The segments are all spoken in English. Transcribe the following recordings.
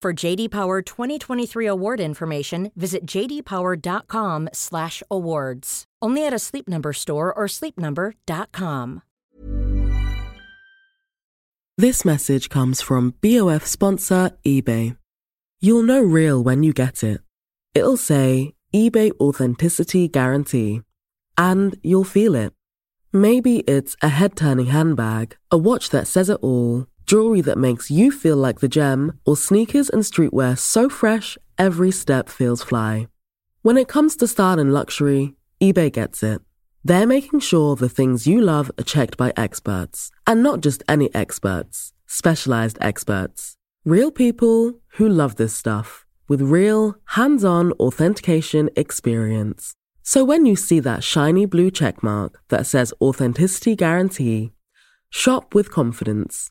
For JD Power 2023 award information, visit jdpower.com/awards. Only at a Sleep Number store or sleepnumber.com. This message comes from BOF sponsor eBay. You'll know real when you get it. It'll say eBay Authenticity Guarantee, and you'll feel it. Maybe it's a head turning handbag, a watch that says it all, jewelry that makes you feel like the gem, or sneakers and streetwear so fresh every step feels fly. When it comes to style and luxury, eBay gets it. They're making sure the things you love are checked by experts, and not just any experts, specialized experts. Real people who love this stuff with real, hands on authentication experience. So when you see that shiny blue checkmark that says Authenticity Guarantee, shop with confidence.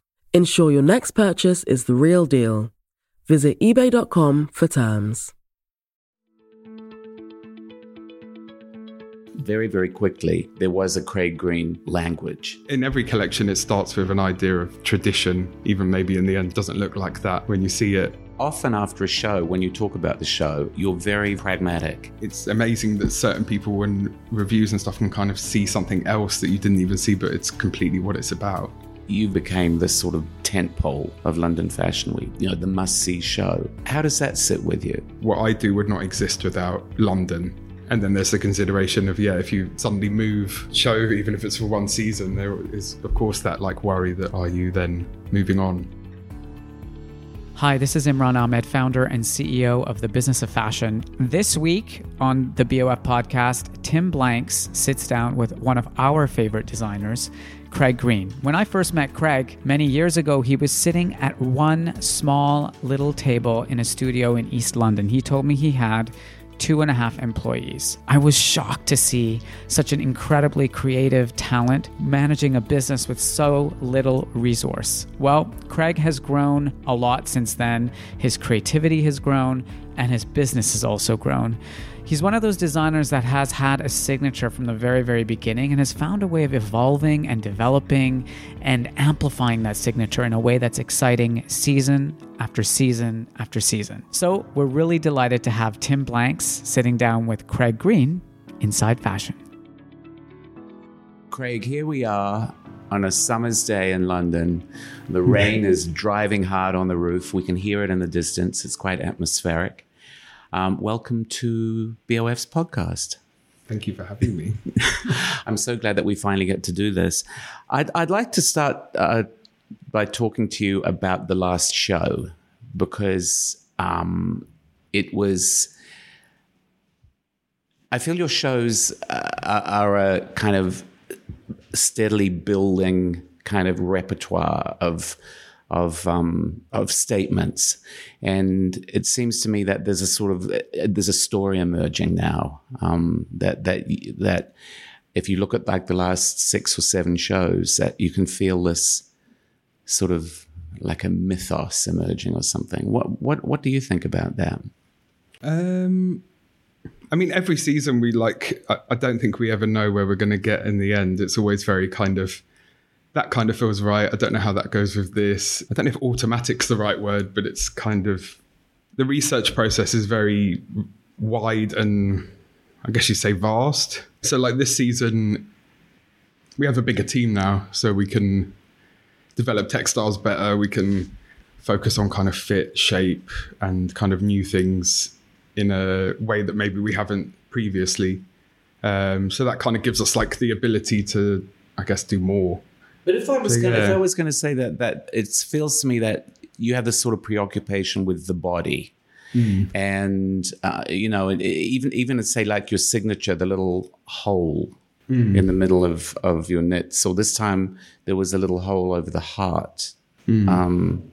Ensure your next purchase is the real deal. Visit eBay.com for terms. Very, very quickly, there was a Craig Green language. In every collection, it starts with an idea of tradition, even maybe in the end, doesn't look like that when you see it. Often after a show, when you talk about the show, you're very pragmatic. It's amazing that certain people, when reviews and stuff, can kind of see something else that you didn't even see, but it's completely what it's about. You became this sort of tent pole of London Fashion Week, you know, the must see show. How does that sit with you? What I do would not exist without London. And then there's the consideration of, yeah, if you suddenly move show, even if it's for one season, there is, of course, that like worry that are you then moving on? Hi, this is Imran Ahmed, founder and CEO of the Business of Fashion. This week on the BOF podcast, Tim Blanks sits down with one of our favorite designers, Craig Green. When I first met Craig many years ago, he was sitting at one small little table in a studio in East London. He told me he had two and a half employees. I was shocked to see such an incredibly creative talent managing a business with so little resource. Well, Craig has grown a lot since then. His creativity has grown, and his business has also grown. He's one of those designers that has had a signature from the very, very beginning and has found a way of evolving and developing and amplifying that signature in a way that's exciting season after season after season. So we're really delighted to have Tim Blanks sitting down with Craig Green inside fashion. Craig, here we are on a summer's day in London. The rain is driving hard on the roof. We can hear it in the distance. It's quite atmospheric. Um, welcome to BOF's podcast. Thank you for having me. I'm so glad that we finally get to do this. I'd, I'd like to start uh, by talking to you about the last show because um, it was. I feel your shows uh, are a kind of steadily building kind of repertoire of of um, of statements, and it seems to me that there's a sort of there's a story emerging now um, that that that if you look at like the last six or seven shows, that you can feel this sort of like a mythos emerging or something. What what what do you think about that? Um, I mean, every season we like. I, I don't think we ever know where we're going to get in the end. It's always very kind of that kind of feels right. I don't know how that goes with this. I don't know if automatic's the right word, but it's kind of the research process is very wide and I guess you say vast. So like this season, we have a bigger team now, so we can develop textiles better. We can focus on kind of fit, shape, and kind of new things in a way that maybe we haven't previously. Um, so that kind of gives us like the ability to, I guess, do more. But if I was So, gonna, if. I was going to say that that it feels to me that you have this sort of preoccupation with the body, and uh, you know, even even say like your signature, the little hole in the middle of of your knit. So this time there was a little hole over the heart. Um,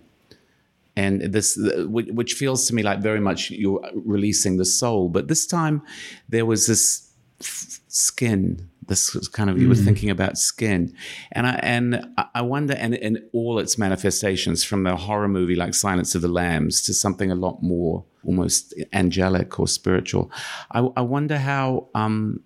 and this, which which feels to me like very much you're releasing the soul, but this time there was this f- skin. This was kind of you were thinking about skin, and I and I- wonder, and in all its manifestations, from the horror movie like Silence of the Lambs to something a lot more almost angelic or spiritual. I, I wonder how, um,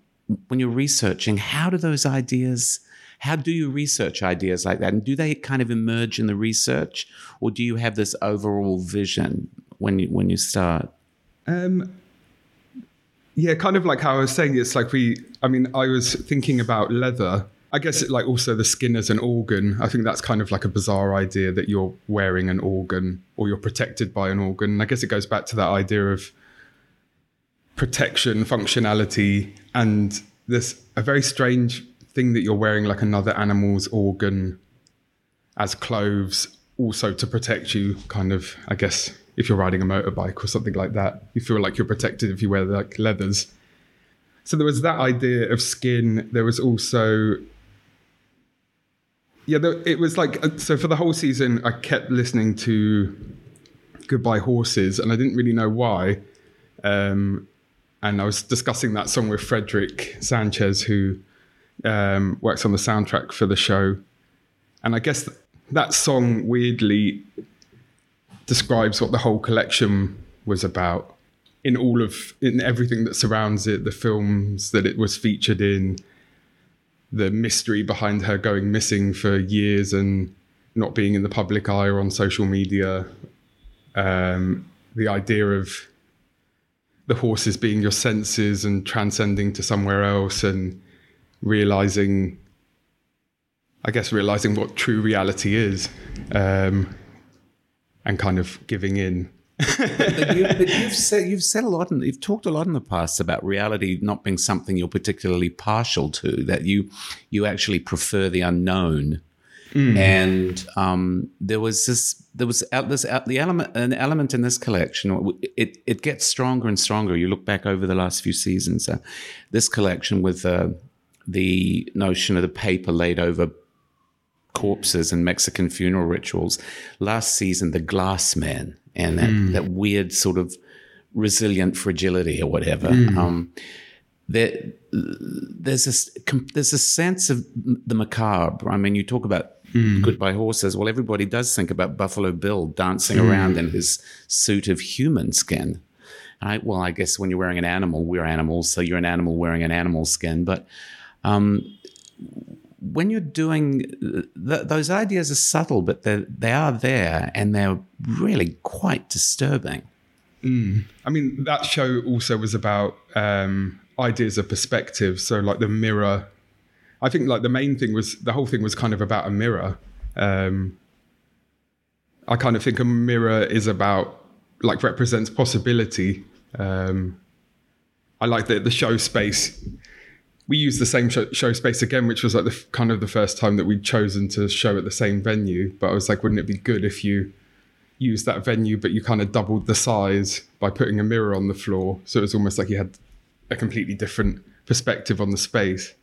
when you're researching, how do those ideas? How do you research ideas like that, and do they kind of emerge in the research, or do you have this overall vision when you when you start? Um, yeah, kind of like how I was saying, it's like we, I mean, I was thinking about leather. I guess it, like also the skin as an organ. I think that's kind of like a bizarre idea that you're wearing an organ or you're protected by an organ. I guess it goes back to that idea of protection, functionality, and this a very strange thing that you're wearing like another animal's organ as clothes also to protect you kind of i guess if you're riding a motorbike or something like that you feel like you're protected if you wear like leathers. So there was that idea of skin. There was also yeah there, it was like uh, so for the whole season i kept listening to goodbye horses and i didn't really know why. Um, and i was discussing that song with Frédéric Sanchez who um, works on the soundtrack for the show. And I guess th- that song weirdly describes what the whole collection was about. In all of in everything that surrounds it, the films that it was featured in, the mystery behind her going missing for years and not being in the public eye or on social media, um, the idea of the horses being your senses and transcending to somewhere else and realizing I guess realizing what true reality is, um, and kind of giving in. but, you, you've said you've said a lot, and you've talked a lot in the past about reality not being something you're particularly partial to. That you you actually prefer the unknown. And um, there was this, there was out this out the element, an element in this collection. It it gets stronger and stronger. You look back over the last few seasons. Uh, this collection with uh, the notion of the paper laid over corpses and Mexican funeral rituals. Last season, the glass man and that, that weird sort of resilient fragility or whatever. Um, there, there's this there's a sense of the macabre. I mean, you talk about goodbye horses. Well, everybody does think about Buffalo Bill dancing around in his suit of human skin. I, well, I guess when you're wearing an animal, we're animals, so you're an animal wearing an animal skin. But um, when you're doing th- those ideas are subtle, but they they are there, and they're really quite disturbing. I mean, that show also was about um, ideas of perspective. So, like the mirror. I think like the main thing was the whole thing was kind of about a mirror. Um, I kind of think a mirror is about like represents possibility. Um, I like that the show space. We used the same show, show space again, which was like the kind of the first time that we'd chosen to show at the same venue. But I was like, wouldn't it be good if you used that venue, but you kind of doubled the size by putting a mirror on the floor. So it was almost like you had a completely different perspective on the space.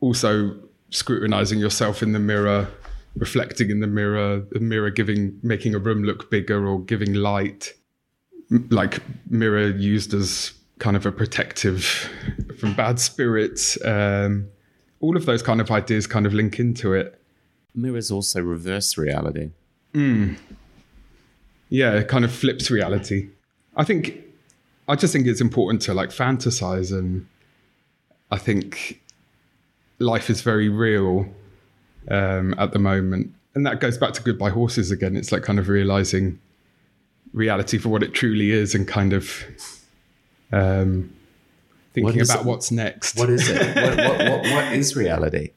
Also, scrutinizing yourself in the mirror, reflecting in the mirror, the mirror giving, making a room look bigger or giving light, like mirror used as kind of a protective from bad spirits. Um, all of those kind of ideas kind of link into it. Mirrors also reverse reality. yeah, it kind of flips reality. I think I just think it's important to like fantasize, and I think life is very real um, at the moment, and that goes back to Goodbye Horses again. It's like kind of realizing reality for what it truly is, and kind of um, thinking is about it? what's next. What is it? what, what, what, what is reality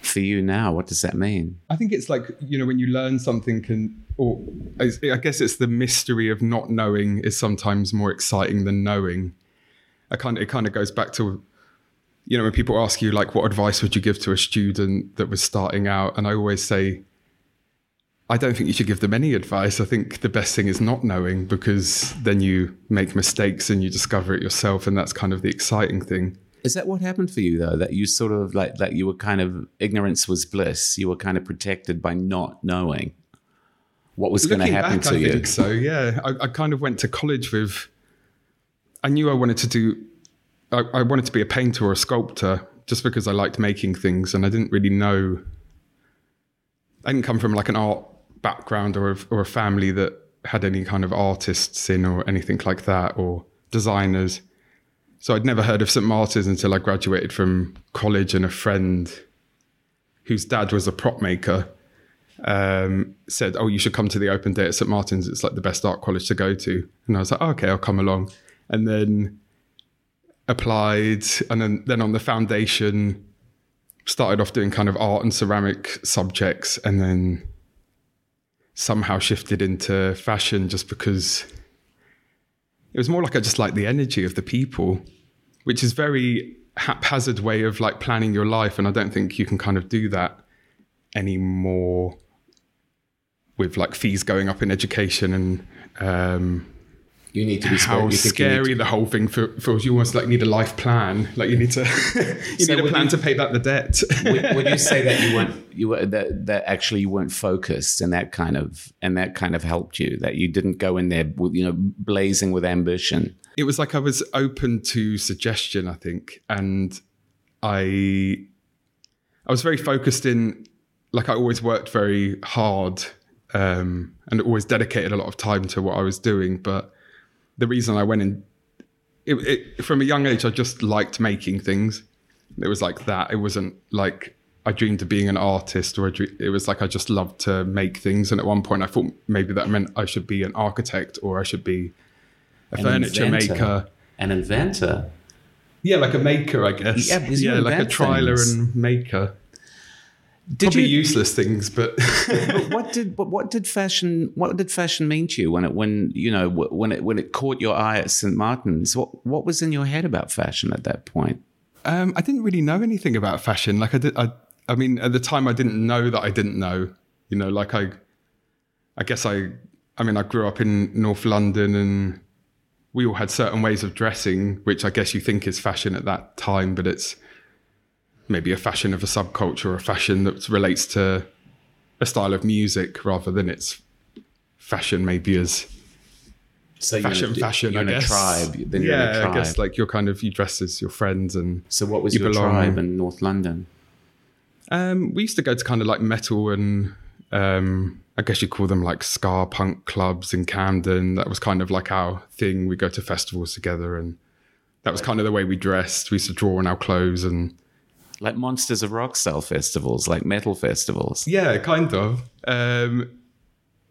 for you now? What does that mean? I think it's like you know when you learn something can, or I I guess it's the mystery of not knowing is sometimes more exciting than knowing. I kind of, it kind of goes back to, you know, when people ask you like, what advice would you give to a student that was starting out, and I always say, I don't think you should give them any advice. I think the best thing is not knowing because then you make mistakes and you discover it yourself, and that's kind of the exciting thing. Is that what happened for you though? That you sort of like that you were kind of ignorance was bliss. You were kind of protected by not knowing what was going to happen back, to I you. think so. Yeah, I, I kind of went to college with. I knew I wanted to do. I, I wanted to be a painter or a sculptor just because I liked making things, and I didn't really know. I didn't come from like an art background or a, or a family that had any kind of artists in or anything like that or designers. So I'd never heard of St Martin's until I graduated from college, and a friend whose dad was a prop maker um, said, "Oh, you should come to the open day at St Martin's. It's like the best art college to go to." And I was like, oh, "Okay, I'll come along." And then applied, and then then on the foundation, started off doing kind of art and ceramic subjects, and then somehow shifted into fashion just because it was more like I just like the energy of the people, which is very haphazard way of like planning your life, and I don't think you can kind of do that anymore with like fees going up in education and um, You need to be how you think you scary to- the whole thing feels. You almost like need a life plan. Like you need to you So need a plan you- to pay back the debt. would, would you say that you weren't you were that, that actually you weren't focused and that kind of and that kind of helped you that you didn't go in there with you know blazing with ambition it was like I was open to suggestion, I think, and I I was very focused in like I always worked very hard um, and always dedicated a lot of time to what I was doing. But the reason I went in it, it, from a young age, I just liked making things. It was like that. It wasn't like I dreamed of being an artist, or a dre- it was like I just loved to make things. And at one point, I thought maybe that meant I should be an architect or I should be a An furniture inventor. maker. an inventor Yeah, like a maker, I guess. Yeah, you like a trialer things. and maker. Did Probably you useless things, but but what did but what did fashion what did fashion mean to you when it when you know when it when it caught your eye at St Martin's what what was in your head about fashion at that point um, I didn't really know anything about fashion. Like I did, I, I mean, at the time, I didn't know that I didn't know. You know, like I, I guess I, I mean, I grew up in North London, and we all had certain ways of dressing, which I guess you think is fashion at that time, but it's maybe a fashion of a subculture or a fashion that relates to a style of music rather than its fashion maybe as so you're fashion fashion you're I guess a tribe then you're yeah in a tribe I guess like you're kind of you dress as your friends and so what was you your belong. tribe in North London? Um we used to go to kind of like metal and um I guess you call them like ska punk clubs in Camden. That was kind of like our thing. We go to festivals together and that was kind of the way we dressed. We used to draw on our clothes and like Monsters of Rock style festivals like metal festivals Yeah, kind of. Um,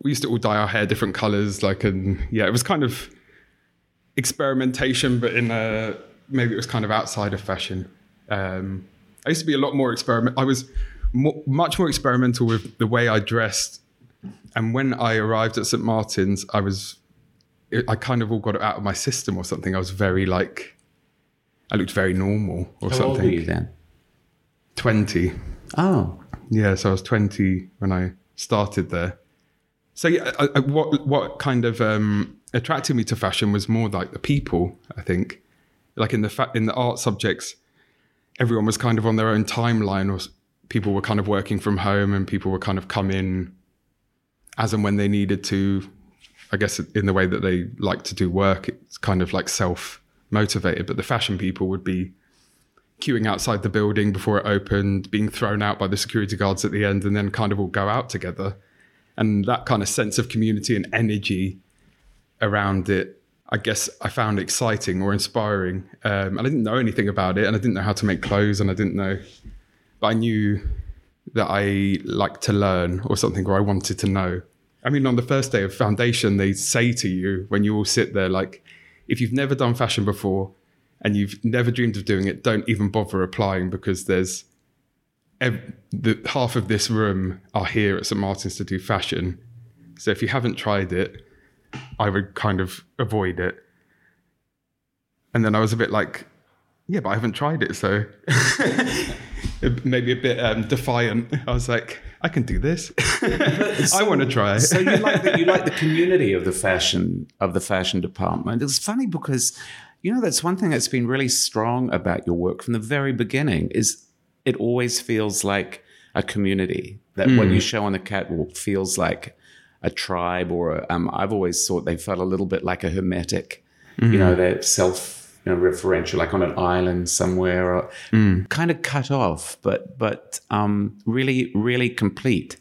we used to all dye our hair different colors, like, and yeah, it was kind of experimentation, but in a maybe it was kind of outside of fashion. Um, I used to be a lot more experiment. I was mo- much more experimental with the way I dressed, and when I arrived at St Martin's, I was, I kind of all got it out of my system or something. I was very like, I looked very normal or how something. old were you then Twenty. oh Yeah, so I was 20 when I started there. So yeah, I, I, what what kind of um, attracted me to fashion was more like the people. I think, like in the fa- in the art subjects, everyone was kind of on their own timeline, or people were kind of working from home, and people were kind of come in as and when they needed to. I guess in the way that they like to do work, it's kind of like self motivated. But the fashion people would be queuing outside the building before it opened, being thrown out by the security guards at the end, and then kind of all go out together. And that kind of sense of community and energy around it, I guess I found exciting or inspiring. Um, and I didn't know anything about it, and I didn't know how to make clothes, and I didn't know, but I knew that I liked to learn or something, or I wanted to know. I mean, on the first day of foundation, they say to you when you all sit there, like, if you've never done fashion before and you've never dreamed of doing it, don't even bother applying because there's ev- the half of this room are here at St Martin's to do fashion. So if you haven't tried it, I would kind of avoid it. And then I was a bit like, yeah, but I haven't tried it, so maybe a bit um, defiant. I was like, I can do this. I want to try. so you like the, you like the community of the fashion of the fashion department. It's funny because you know that's one thing that's been really strong about your work from the very beginning is it always feels like a community that what you show on the catwalk feels like a tribe or a, um, I've always thought they felt a little bit like a hermetic, you know, they're self you know, referential, like on an island somewhere, or kind of cut off, but but um, really really complete.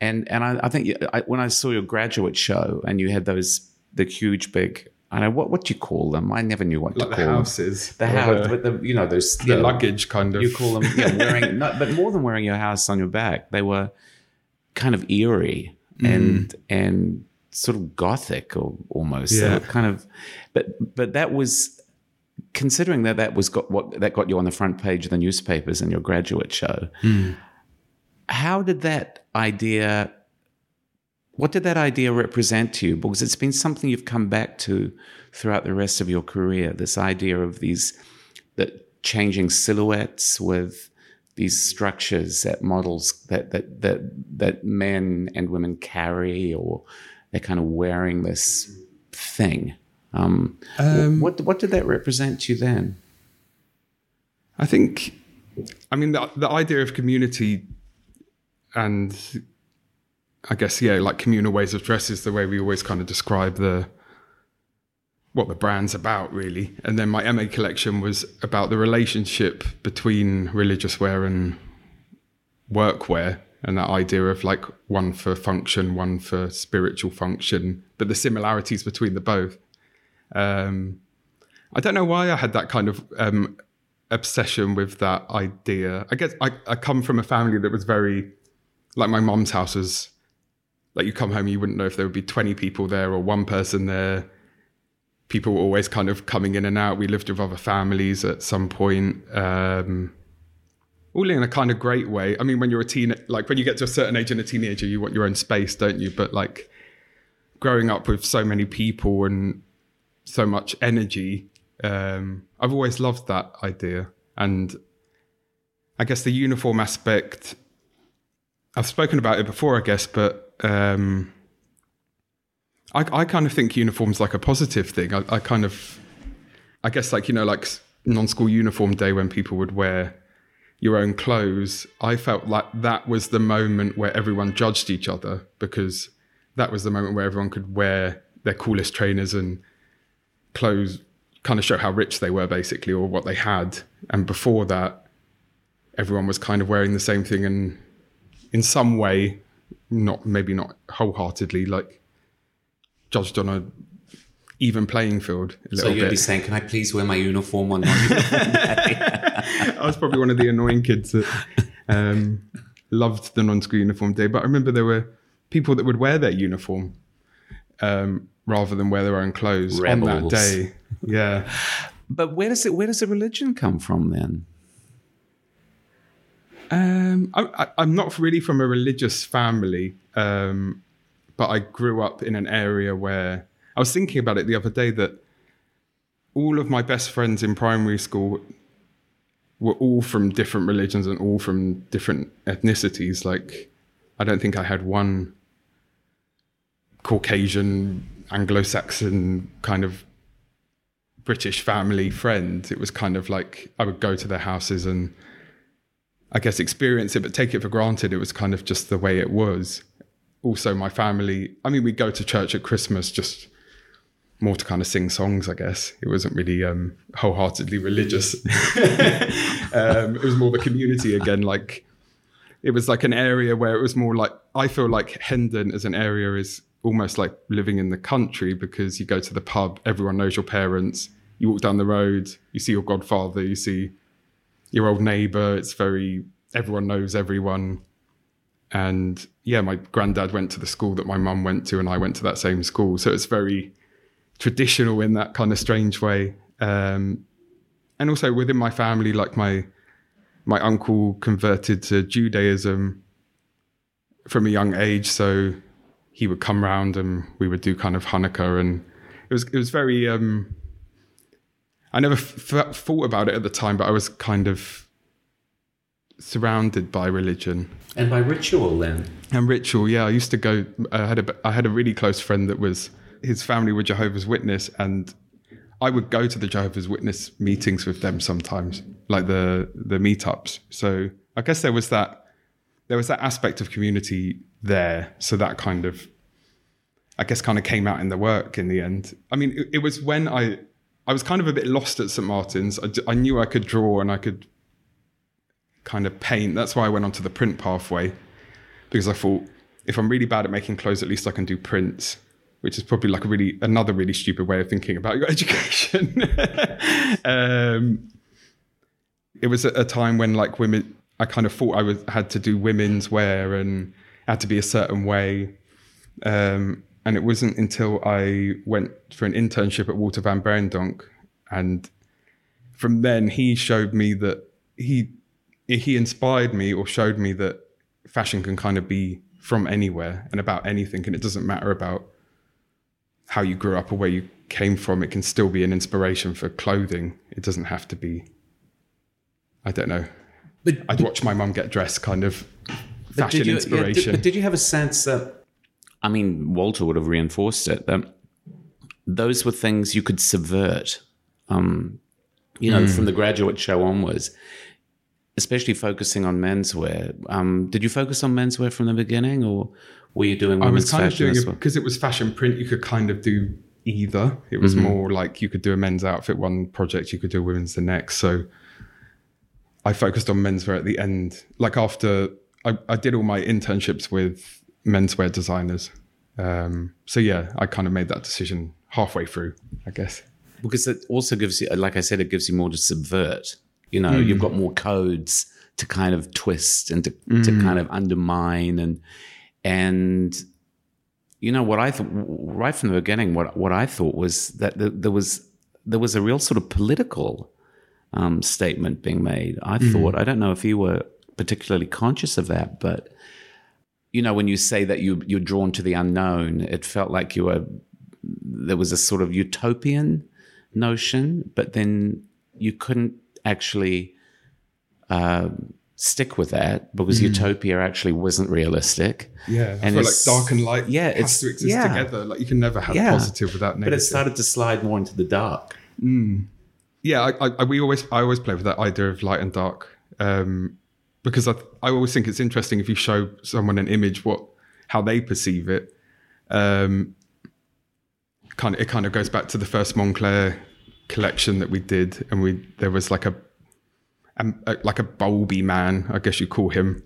And and I, I think I, when I saw your graduate show and you had those the huge big I know what what do you call them? I never knew what like to the call houses, them. The house, the, but the you know those the luggage kind of. you call them yeah, wearing no, but more than wearing your house on your back they were kind of eerie mm. and and sort of gothic or almost Yeah. kind of but but that was considering that that was got what that got you on the front page of the newspapers in your graduate show hmm. how did that idea what did that idea represent to you? Because it's been something you've come back to throughout the rest of your career this idea of these that changing silhouettes with these structures that models that that that that men and women carry or they're kind of wearing this thing. Um, what what did that represent to you then? I think, I mean, the, the idea of community and I guess, yeah, like communal ways of dress is the way we always kind of describe the what the brand's about, really. And then my MA collection was about the relationship between religious wear and workwear and that idea of like one for function, one for spiritual function, but the similarities between the both. Um, I don't know why I had that kind of um, obsession with that idea. I guess I, I come from a family that was very like my mom's house was like you come home you wouldn't know if there would be 20 people there or one person there. People were always kind of coming in and out. We lived with other families at some point um all in a kind of great way. I mean when you're a teen like when you get to a certain age and a teenager you want your own space don't you? But like growing up with so many people and so much energy um, I've always loved that idea. And I guess the uniform aspect, I've spoken about it before, I guess, but um, I, I kind of think uniform's like a positive thing. I, I kind of, I guess, like, you know, like non school uniform day when people would wear your own clothes, I felt like that was the moment where everyone judged each other because that was the moment where everyone could wear their coolest trainers and clothes kind of show how rich they were basically or what they had and before that everyone was kind of wearing the same thing and in some way not maybe not wholeheartedly like judged on a even playing field a so you'd bit be saying can i please wear my uniform on I was probably one of the annoying kids that um, loved the non-school uniform day. But I remember there were people that would wear their uniform um, rather than wear their own clothes on that day. Yeah, but where does it where does the religion come from then um, I, I'm not really from a religious family, um, but I grew up in an area where I was thinking about it the other day that all of my best friends in primary school were all from different religions and all from different ethnicities. Like, I don't think I had one Caucasian, Anglo Saxon kind of British family friend. It was kind of like I would go to their houses and I guess experience it, but take it for granted. It was kind of just the way it was. Also, my family, I mean, we go to church at Christmas just more to kind of sing songs, I guess. It wasn't really um, wholeheartedly religious. um, it was more the community again. Like, it was like an area where it was more like, I feel like Hendon as an area is almost like living in the country because you go to the pub, everyone knows your parents. You walk down the road, you see your godfather, you see your old neighbor. It's very everyone knows everyone. And yeah, my granddad went to the school that my mum went to, and I went to that same school. So it's very traditional in that kind of strange way. Um, and also within my family, like my my uncle converted to Judaism from a young age, so he would come round and we would do kind of Hanukkah, and it was it was very. Um, I never f- thought about it at the time, but I was kind of surrounded by religion. And by ritual then? And ritual yeah. I used to go i had a i had a really close friend that was his family were jehovah's witness and i would go to the jehovah's witness meetings with them sometimes like the the meetups. So i guess there was that there was that aspect of community there. So that kind of i guess kind of came out in the work in the end. I mean it, it was when i i was kind of a bit lost at st martin's I, I knew i could draw and i could kind of paint. That's why I went onto the print pathway because I thought if I'm really bad at making clothes, at least I can do prints, which is probably like a really another really stupid way of thinking about your education. um, it was a, a time when like women, I kind of thought I was had to do women's wear and had to be a certain way. Um, and it wasn't until I went for an internship at Walter van Beirendonck and from then he showed me that he he inspired me or showed me that fashion can kind of be from anywhere and about anything and it doesn't matter about how you grew up or where you came from it can still be an inspiration for clothing. It doesn't have to be i don't know. But i'd watch my mum get dressed kind of fashion you, inspiration yeah, did, but did you have a sense that i mean walter would have reinforced it that those were things you could subvert um, you know mm. from the graduate show onwards especially focusing on menswear. Um, did you focus on menswear from the beginning, or were you doing I was kind of doing it because it was fashion print. You could kind of do either. It was mm-hmm. more like you could do a men's outfit one project, you could do a women's the next. So I focused on menswear at the end. Like after I, I did all my internships with menswear designers. Um, so yeah, I kind of made that decision halfway through, I guess. Because it also gives you, like I said, it gives you more to subvert you know, mm. you've got more codes to kind of twist and to, mm. to kind of undermine and and you know what I thought right from the beginning. What what I thought was that there was there was a real sort of political um, statement being made. I mm. thought I don't know if you were particularly conscious of that, but you know when you say that you you're drawn to the unknown, it felt like you were there was a sort of utopian notion, but then you couldn't actually uh, stick with that because mm. utopia actually wasn't realistic. Yeah, and it's like dark and light. Yeah, it's to exist yeah. together. Like you can never have yeah. positive without negative. But it started to slide more into the dark. Mm. Yeah, I, I, we always I always play with that idea of light and dark um, because I I always think it's interesting if you show someone an image what how they perceive it. Um, kind of it kind of goes back to the first Moncler collection that we did, and we there was like a, a like a bulby man, I guess you call him.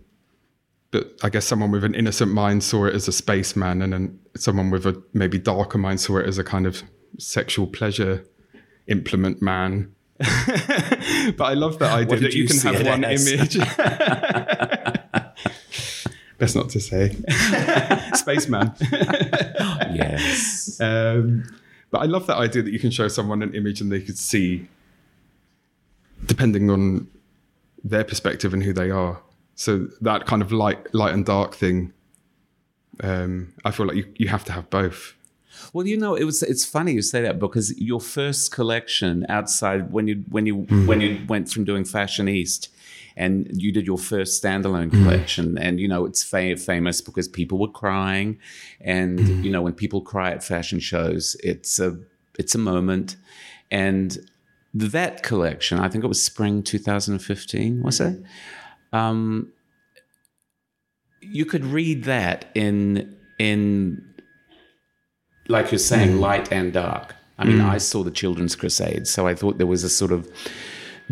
But I guess someone with an innocent mind saw it as a spaceman, and then someone with a maybe darker mind saw it as a kind of sexual pleasure implement man. but I love that idea that you, you can have one image. Best not to say. Spaceman. yes. Um, but I love that idea that you can show someone an image and they could see, depending on their perspective and who they are. So that kind of light, light and dark thing. Um, I feel like you, you have to have both. Well, you know, it was it's funny you say that because your first collection outside when you when you mm. when you went from doing Fashion East and you did your first standalone mm. collection and you know it's fa- famous because people were crying and mm. you know when people cry at fashion shows it's a it's a moment and that collection i think it was spring 2015 was it um, you could read that in in like you're saying mm. light and dark i mean mm. i saw the children's crusade so i thought there was a sort of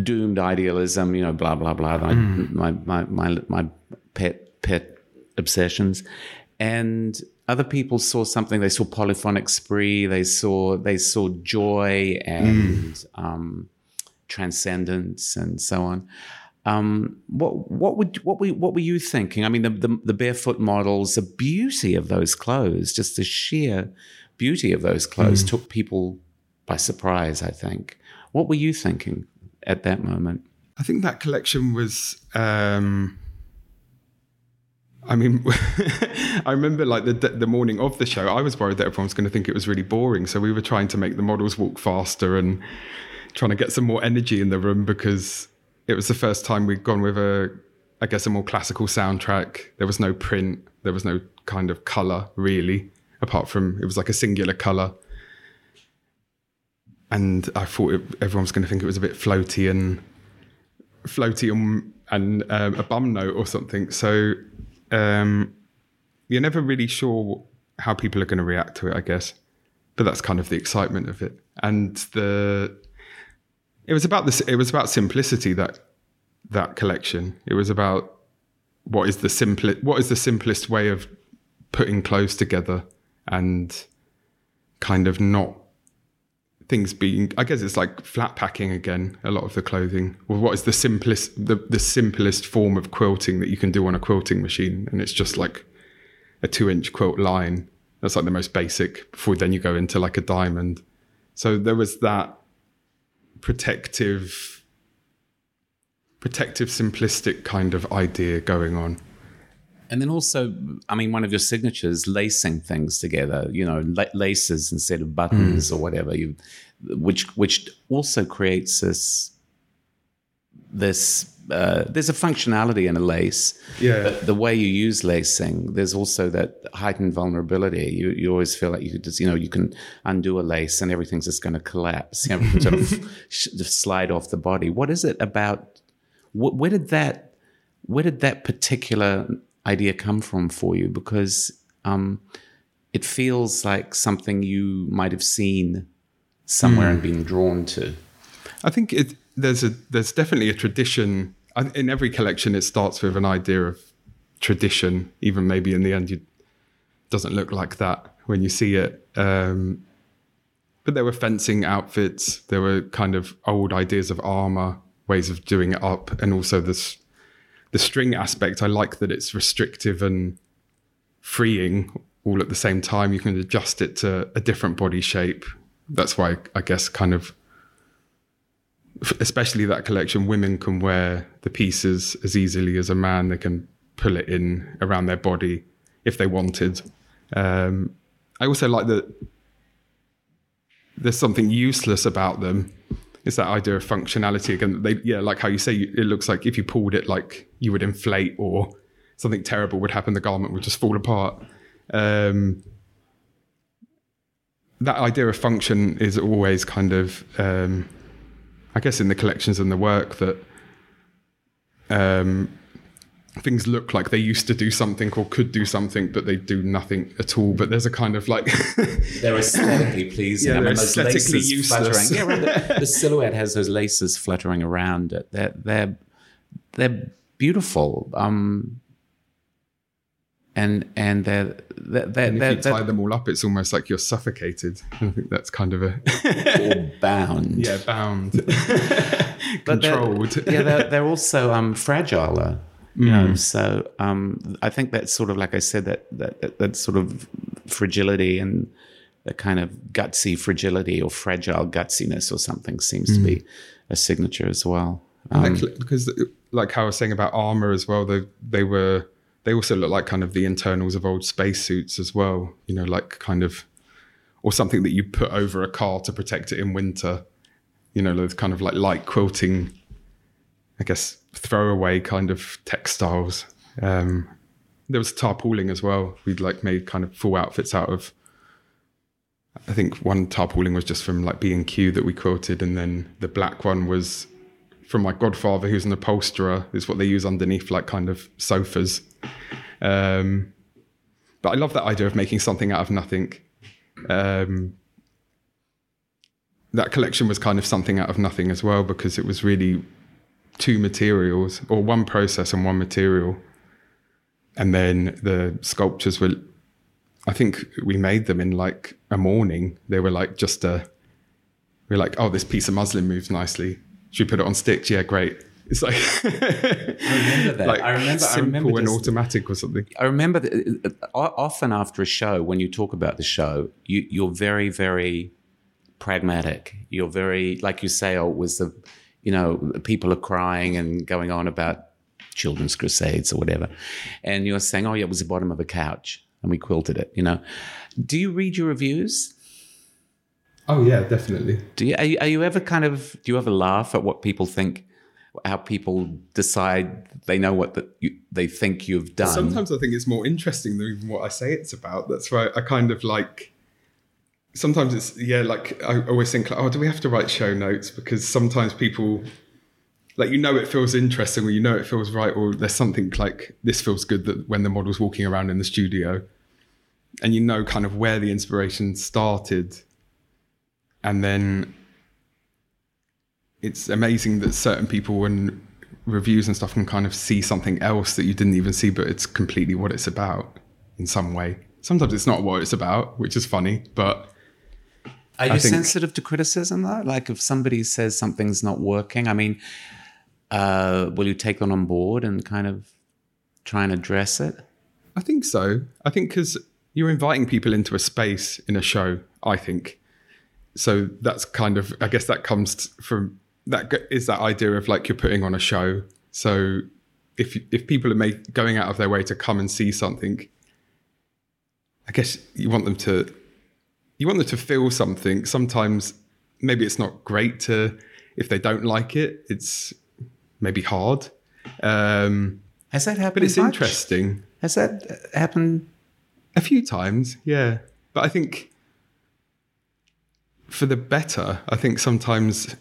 doomed idealism, you know, blah blah blah. Mm. My, my my my pet pet obsessions, and other people saw something. They saw polyphonic spree. They saw they saw joy and Mm. um, transcendence and so on. Um, what what would what were what were you thinking? I mean, the, the the barefoot models, the beauty of those clothes, just the sheer beauty of those clothes, took people by surprise. I think. What were you thinking at that moment? I think that collection was. Um, I mean, I remember like the the morning of the show, I was worried that everyone was going to think it was really boring. So we were trying to make the models walk faster and trying to get some more energy in the room because it was the first time we'd gone with a, I guess, a more classical soundtrack. There was no print, there was no kind of color really, apart from it was like a singular color. And I thought it, everyone was going to think it was a bit floaty and floaty and, and um, a bum note or something. So um, you're never really sure how people are going to react to it, I guess. But that's kind of the excitement of it. And the it was about this. It was about simplicity that that collection. It was about what is the simple what is the simplest way of putting clothes together and kind of not things being i guess it's like flat packing again a lot of the clothing well what is the simplest the, the simplest form of quilting that you can do on a quilting machine and it's just like a two inch quilt line that's like the most basic before then you go into like a diamond so there was that protective protective simplistic kind of idea going on And then also, I mean, one of your signatures, lacing things together. You know, la- laces instead of buttons mm. or whatever. You, which which also creates this this. Uh, there's a functionality in a lace. Yeah. But the way you use lacing, there's also that heightened vulnerability. You you always feel like you could just you know you can undo a lace and everything's just going to collapse. You know, sort of sh- just slide off the body. What is it about? Wh- where did that where did that particular idea come from for you? Because um, it feels like something you might have seen somewhere and been drawn to. I think it, there's a there's definitely a tradition in every collection. It starts with an idea of tradition, even maybe in the end, it doesn't look like that when you see it. Um, but there were fencing outfits. There were kind of old ideas of armor, ways of doing it up, and also this the string aspect. I like that it's restrictive and freeing all at the same time. You can adjust it to a different body shape. That's why I guess kind of especially that collection, women can wear the pieces as easily as a man. They can pull it in around their body if they wanted. Um, I also like that there's something useless about them. It's that idea of functionality again. They, yeah, like how you say, it looks like if you pulled it, like you would inflate or something terrible would happen. The garment would just fall apart. Um, that idea of function is always kind of um, I guess in the collections and the work that um, things look like they used to do something or could do something, but they do nothing at all. But there's a kind of like They're aesthetically pleasing. Yeah, they're aesthetically useless. fluttering. Yeah, right, the, the silhouette has those laces fluttering around it. They're they're they're beautiful. Um, and and they're they're they're, and if you tie them all up, it's almost like you're suffocated. I think that's kind of a bound. yeah bound, But they're- controlled. yeah, they're, they're also um, fragile. You know, so um, I think that's sort of like I said that that that, that sort of fragility and a kind of gutsy fragility or fragile gutsiness or something seems to be a signature as well. Um, because like how I was saying about armor as well, they they were they also look like kind of the internals of old spacesuits as well. You know, like kind of or something that you put over a car to protect it in winter. You know, those kind of like light quilting, I guess throwaway kind of textiles. Um, there was tarpauling as well. We'd like made kind of full outfits out of. I think one tarpauling was just from like B and Q that we quilted, and then the black one was from my godfather, who's an upholsterer. Is what they use underneath like kind of sofas. Um, but I love that idea of making something out of nothing. Um, that collection was kind of something out of nothing as well because it was really two materials or one process and one material. And then the sculptures were I think we made them in like a morning. They were like just a. We are like, oh, this piece of muslin moves nicely. Should we put it on sticks? Yeah, great. It's like I remember that. like I remember. I simple remember and just- automatic or something. I remember that uh, often after a show, when you talk about the show, you, you're very, very pragmatic. You're very, like you say, oh, it was the, you know, people are crying and going on about children's crusades or whatever. And you're saying, oh, yeah, it was the bottom of a couch and we quilted it, you know. Do you read your reviews? Oh yeah, definitely. Do you, are you, are you ever kind of, do you ever laugh at what people think, how people decide they know what you, they think you've done? Sometimes I think it's more interesting than even what I say it's about. That's why I kind of like. Sometimes it's yeah, like I always think, like, oh, do we have to write show notes? Because sometimes people, like you know, it feels interesting, or you know, it feels right, or there's something like this feels good that when the model's walking around in the studio, and you know, kind of where the inspiration started, and then it's amazing that certain people and reviews and stuff can kind of see something else that you didn't even see, but it's completely what it's about in some way. Sometimes it's not what it's about, which is funny, but Are you think- sensitive to criticism though? Like if somebody says something's not working, I mean, uh, will you take that on board and kind of try and address it? I think so. I think because you're inviting people into a space in a show, I think. So that's kind of, I guess that comes from that is that idea of like you're putting on a show. So if if people are make, going out of their way to come and see something, I guess you want them to you want them to feel something. Sometimes maybe it's not great to if they don't like it. It's maybe hard, um, Has that happened? but it's much? interesting. Has that uh, happened? A few times, yeah. But I think for the better, I think sometimes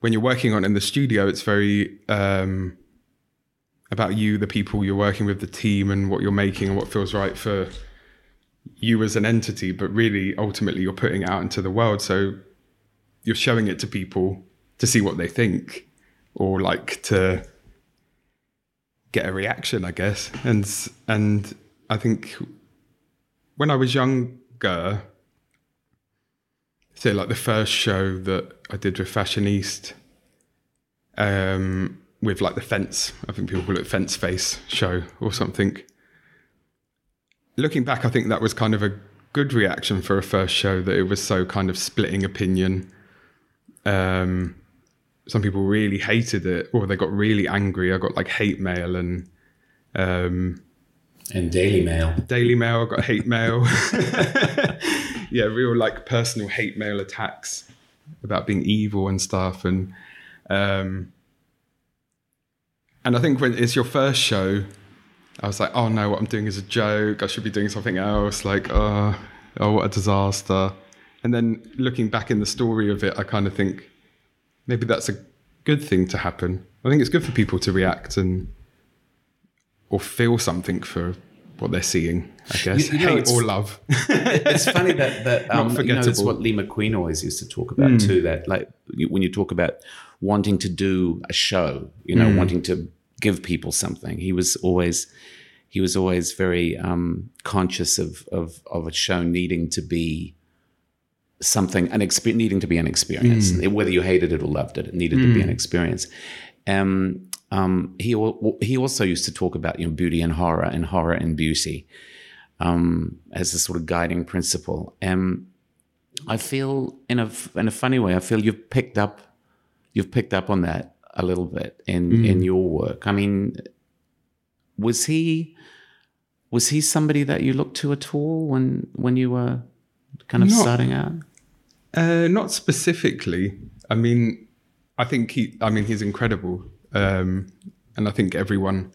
when you're working on in the studio, it's very um, about you, the people you're working with, the team, and what you're making and what feels right for you as an entity. But really, ultimately, you're putting out into the world. So you're showing it to people to see what they think or like to get a reaction, I guess. And and I think when I was younger, say like the first show that I did with Fashion East, um, with like the fence, I think people call it fence face show or something. Looking back, I think that was kind of a good reaction for a first show that it was so kind of splitting opinion. Um, some people really hated it or they got really angry. I got like hate mail and um, And Daily Mail. Daily Mail, I got hate mail. yeah, real like personal hate mail attacks about being evil and stuff. And um, and I think when it's your first show, I was like, oh no, what I'm doing is a joke. I should be doing something else. Like, oh, oh, what a disaster. And then looking back in the story of it, I kind of think maybe that's a good thing to happen. I think it's good for people to react and or feel something for what they're seeing. I guess You- you know, hate or love. it's funny that that um, you know, it's what Lee McQueen always used to talk about too. That like you- when you talk about wanting to do a show, you know, wanting to give people something, he was always he was always very um, conscious of, of of a show needing to be something an exp- needing to be an experience, whether you hated it or loved it, it needed to be an experience. Um, um, he he also used to talk about you know beauty and horror and horror and beauty um, as a sort of guiding principle. Um, I feel in a in a funny way, I feel you've picked up you've picked up on that a little bit in in your work. I mean, was he was he somebody that you looked to at all when when you were kind of Not- starting out? Uh, not specifically. I mean, I think he. I mean, he's incredible, um, and I think everyone,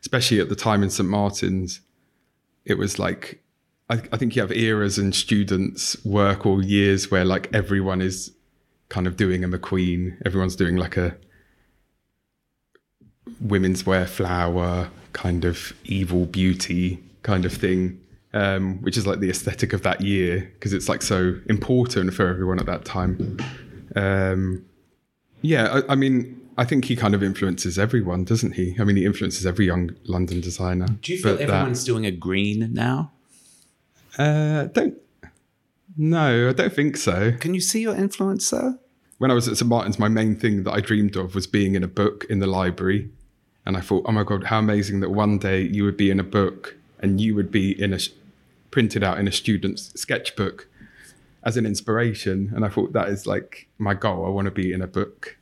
especially at the time in St Martin's, it was like. I, I think you have eras and students work or years where like everyone is kind of doing a McQueen. Everyone's doing like a women's wear flower kind of evil beauty kind of thing um, which is like the aesthetic of that year because it's like so important for everyone at that time um, yeah I, I mean i think he kind of influences everyone doesn't he i mean he influences every young london designer Do you feel But that- everyone's doing a green now? Uh, don't. No, I don't think so. Can you see your influence, though? When I was at St Martin's, my main thing that I dreamed of was being in a book in the library, and I thought, oh my god, how amazing that one day you would be in a book and you would be in a printed out in a student's sketchbook as an inspiration. And I thought that is like my goal. I want to be in a book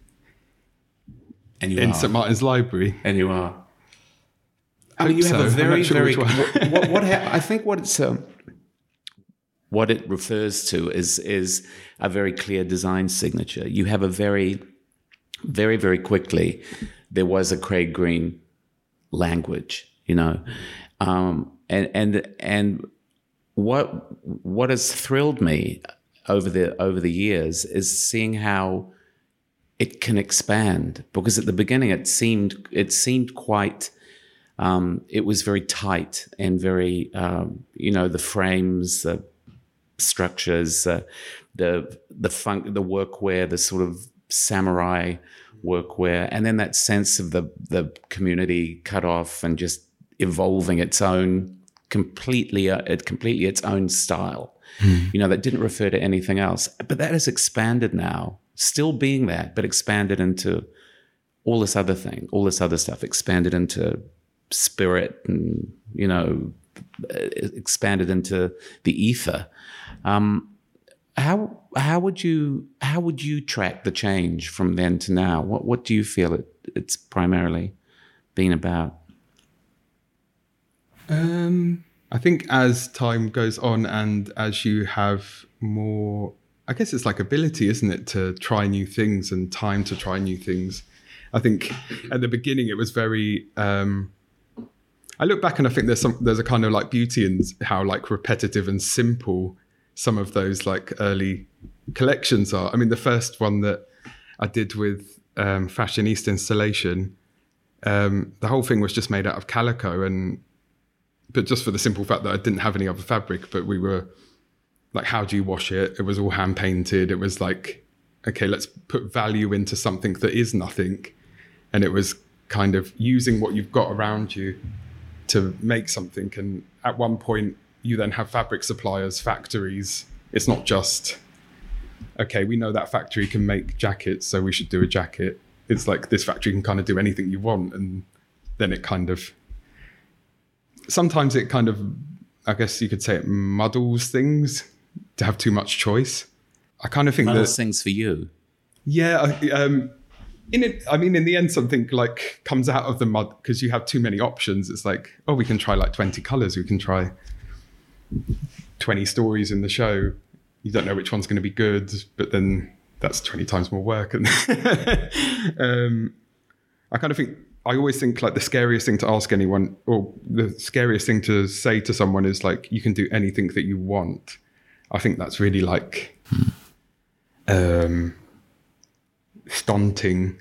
And you in are. St Martin's Library. and you are. I mean, you have so. a very, sure very. what, what, what ha- I think what it's um, what it refers to is is a very clear design signature. You have a very, very, very quickly. There was a Craig Green language, you know, um, and and and what what has thrilled me over the over the years is seeing how it can expand because at the beginning it seemed it seemed quite um, it was very tight and very um, you know the frames the structures uh, the the funk the workwear the sort of samurai workwear and then that sense of the the community cut off and just evolving its own completely uh, it completely its own style. You know that didn't refer to anything else but that has expanded now still being that but expanded into all this other thing all this other stuff expanded into spirit and you know expanded into the ether. Um how how would you how would you track the change from then to now? What what do you feel it, it's primarily been about? Um, I think as time goes on and as you have more, I guess it's like ability, isn't it, to try new things and time to try new things. I think at the beginning it was very. Um, I look back and I think there's some there's a kind of like beauty in how like repetitive and simple some of those like early collections are. I mean, the first one that I did with um, Fashion East installation, um, the whole thing was just made out of calico and but just for the simple fact that I didn't have any other fabric, but we were like, how do you wash it? It was all hand painted. It was like, okay, let's put value into something that is nothing. And it was kind of using what you've got around you to make something. And at one point, you then have fabric suppliers, factories. It's not just, okay, we know that factory can make jackets, so we should do a jacket. It's like this factory can kind of do anything you want. And then it kind of sometimes it kind of i guess you could say it muddles things to have too much choice. I kind of think Muddles that things for you. Yeah I- um in it i mean in the end something like comes out of the mud because you have too many options. It's like oh we can try like 20 colors we can try 20 stories in the show. You don't know which one's going to be good but then that's 20 times more work and um I kind of think I always think like the scariest thing to ask anyone or the scariest thing to say to someone is like you can do anything that you want. I think that's really like um stunting.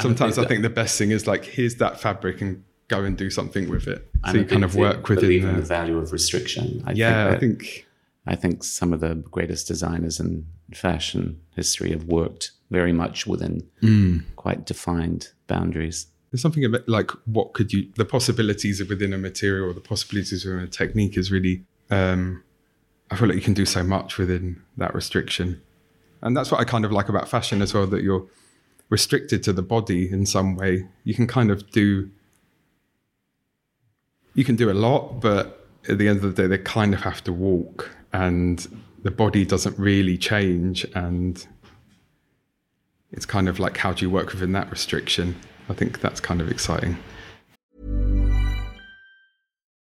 Sometimes I think think the best thing is like here's that fabric and go and do something with it. I'm So you kind of work within in the the, value of restriction I Yeah, I that- think I think some of the greatest designers in fashion history have worked very much within Mm. quite defined boundaries. there's something about like what could you the possibilities of within a material or the possibilities within a technique is really um i feel like you can do so much within that restriction. And that's what i kind of like about fashion as well that you're restricted to the body in some way. You can kind of do you can do a lot but at the end of the day they kind of have to walk and the body doesn't really change and it's kind of like how do you work within that restriction? I think that's kind of exciting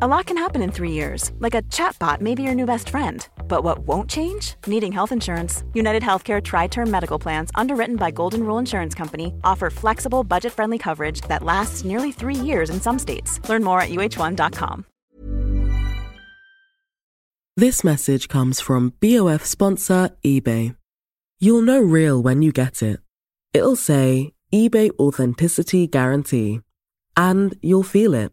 A lot can happen in three years, like a chatbot may be your new best friend. But what won't change? Needing health insurance. United Healthcare Tri Term Medical Plans, underwritten by Golden Rule Insurance Company, offer flexible, budget friendly coverage that lasts nearly three years in some states. Learn more at uhone.com. This message comes from BOF sponsor eBay. You'll know real when you get it. It'll say eBay Authenticity Guarantee. And you'll feel it.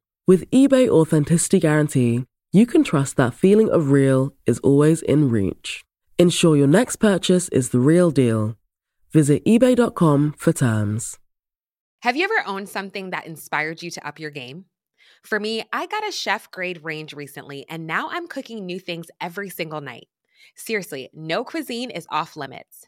With eBay Authenticity Guarantee, you can trust that feeling of real is always in reach. Ensure your next purchase is the real deal. Visit eBay.com for terms. Have you ever owned something that inspired you to up your game? For me, I got a chef grade range recently, and now I'm cooking new things every single night. Seriously, no cuisine is off limits.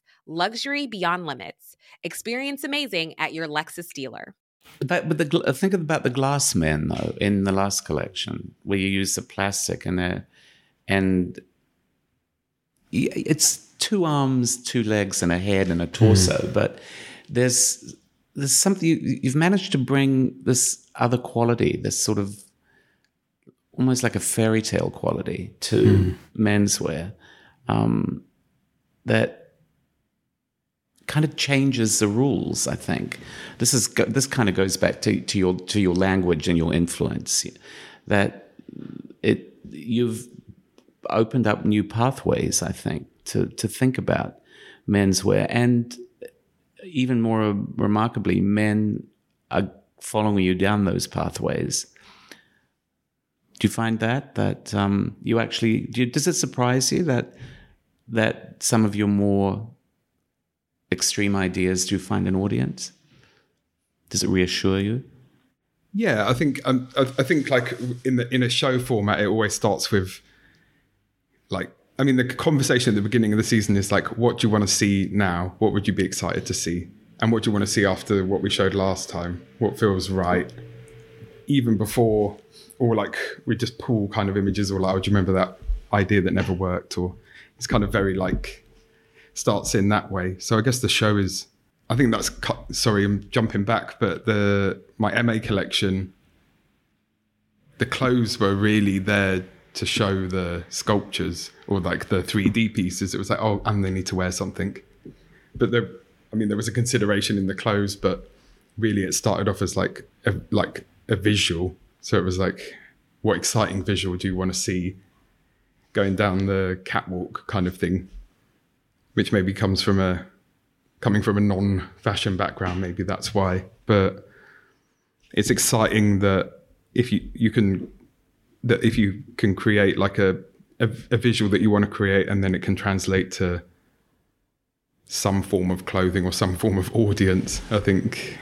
luxury beyond limits. Experience amazing at your Lexus dealer. But, but the, think about the glass men though in the last collection where you use the plastic and a, and it's two arms, two legs, and a head and a torso. Mm. But there's there's something you, you've managed to bring this other quality, this sort of almost like a fairy tale quality to mm. menswear um, that kind of changes the rules. I think this is this kind of goes back to, to your to your language and your influence that it you've opened up new pathways. I think to to think about menswear and even more remarkably, men are following you down those pathways. Do you find that that um, you actually do you, does it surprise you that that some of your more extreme ideas do find an audience? Does it reassure you? Yeah, I think um, I, I think like in the in a show format, it always starts with like I mean, the conversation at the beginning of the season is like, what do you want to see now? What would you be excited to see? And what do you want to see after what we showed last time? What feels right? Even before, or like we just pull kind of images, or like, oh, do you remember that idea that never worked? Or it's kind of very like starts in that way. So I guess the show is. I think that's sorry, I'm jumping back, but the my MA collection, the clothes were really there to show the sculptures or like the 3D pieces. It was like, oh, and they need to wear something. But there, I mean, there was a consideration in the clothes, but really it started off as like a, like a visual. So it was like, what exciting visual do you want to see going down the catwalk kind of thing? Which maybe comes from a coming from a non-fashion background. Maybe that's why. But it's exciting that if you you can that if you can create like a, a, a visual that you want to create, and then it can translate to some form of clothing or some form of audience. I think.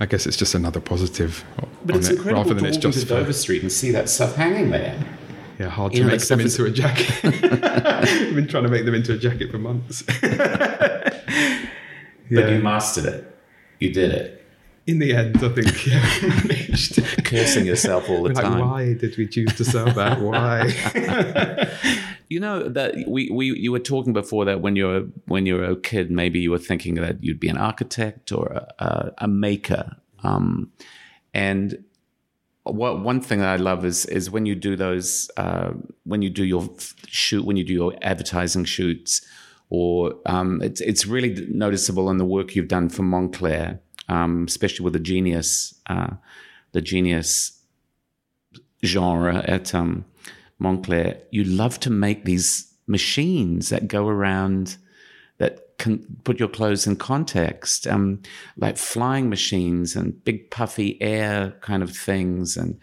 I guess it's just another positive. But it's it, incredible rather than to it's walk just into Dover Street and see that stuff hanging there. Yeah, hard to make them into a jacket. I've been trying to make them into a jacket for months. but you mastered it. You did it. In the end, I think yeah, managed. Cursing yourself all the like, time. Why did we choose to sell that? Why? You know that we, we you were talking before that when you're when you're a kid, maybe you were thinking that you'd be an architect or a, a, a maker. Um, and what one thing that I love is is when you do those uh, when you do your shoot when you do your advertising shoots, or um, it's it's really noticeable in the work you've done for Moncler, um, especially with the genius uh, the genius genre at um, Moncler. You love to make these machines that go around can put your clothes in context, um, like flying machines and big puffy air kind of things, and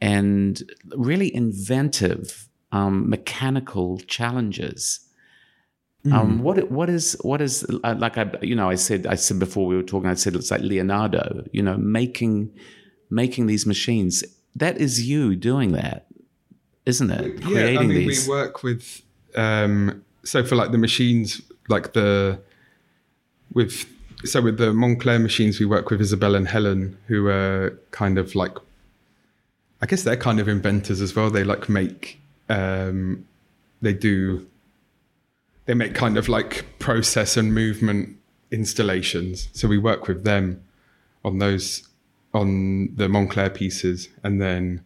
and really inventive um, mechanical challenges. Mm. Um, what what is what is uh, like I you know I said I said before we were talking I said it's like Leonardo you know making making these machines that is you doing that isn't it yeah I mean these. we work with um, so for like the machines like the with so with the Moncler machines we work with Isabel and Helen who are kind of like I guess they're kind of inventors as well. They like make um, they do they make kind of like process and movement installations. So we work with them on those on the Moncler pieces. And then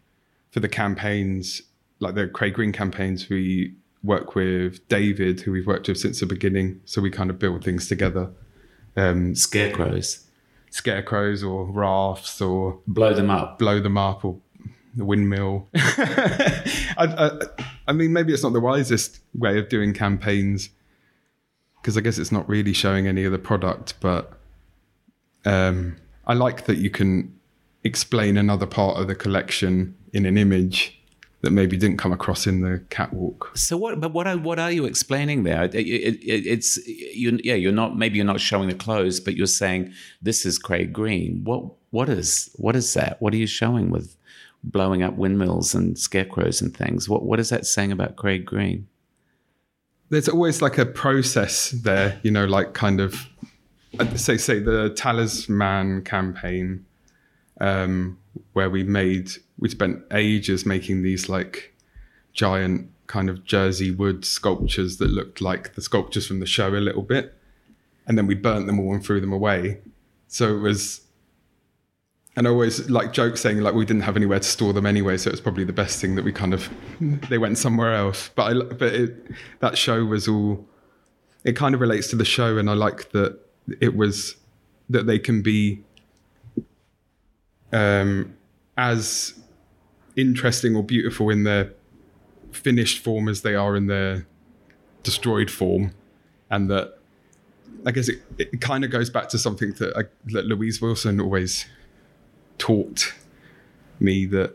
for the campaigns like the Craig Green campaigns we work with David, who we've worked with since the beginning. So we kind of build things together. Um, scarecrows, scarecrows, or rafts, or blow them up, blow them up, or the windmill. I, I, I, mean, maybe it's not the wisest way of doing campaigns because I guess it's not really showing any of the product, but um, I like that you can explain another part of the collection in an image that maybe didn't come across in the catwalk. So what? But what are what are you explaining there? It, it, it, it's you, yeah. You're not maybe you're not showing the clothes, but you're saying this is Craig Green. What what is what is that? What are you showing with blowing up windmills and scarecrows and things? What what is that saying about Craig Green? There's always like a process there, you know, like kind of say say the talisman campaign um, where we made we spent ages making these like giant kind of Jersey wood sculptures that looked like the sculptures from the show a little bit, and then we burnt them all and threw them away. So it was, and I always like joke saying like we didn't have anywhere to store them anyway, so it was probably the best thing that we kind of they went somewhere else. But I but it, that show was all it kind of relates to the show, and I like that it was that they can be um, as interesting or beautiful in their finished form as they are in their destroyed form, and that I guess it, it kind of goes back to something that, I, that Louise Wilson always taught me that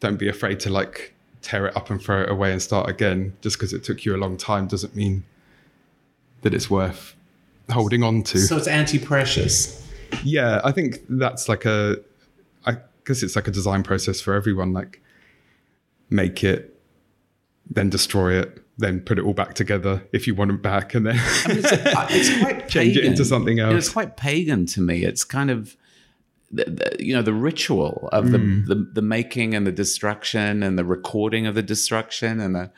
don't be afraid to like tear it up and throw it away and start again. Just because it took you a long time doesn't mean that it's worth holding on to. So it's anti-precious. Yeah, I think that's like a because it's like a design process for everyone. Like make it, then destroy it, then put it all back together if you want it back, and then I mean, it's, it's, quite change pagan. it into something else. It's quite pagan to me. It's kind of the, the, you know the ritual of the, mm. the, the making and the destruction and the recording of the destruction and the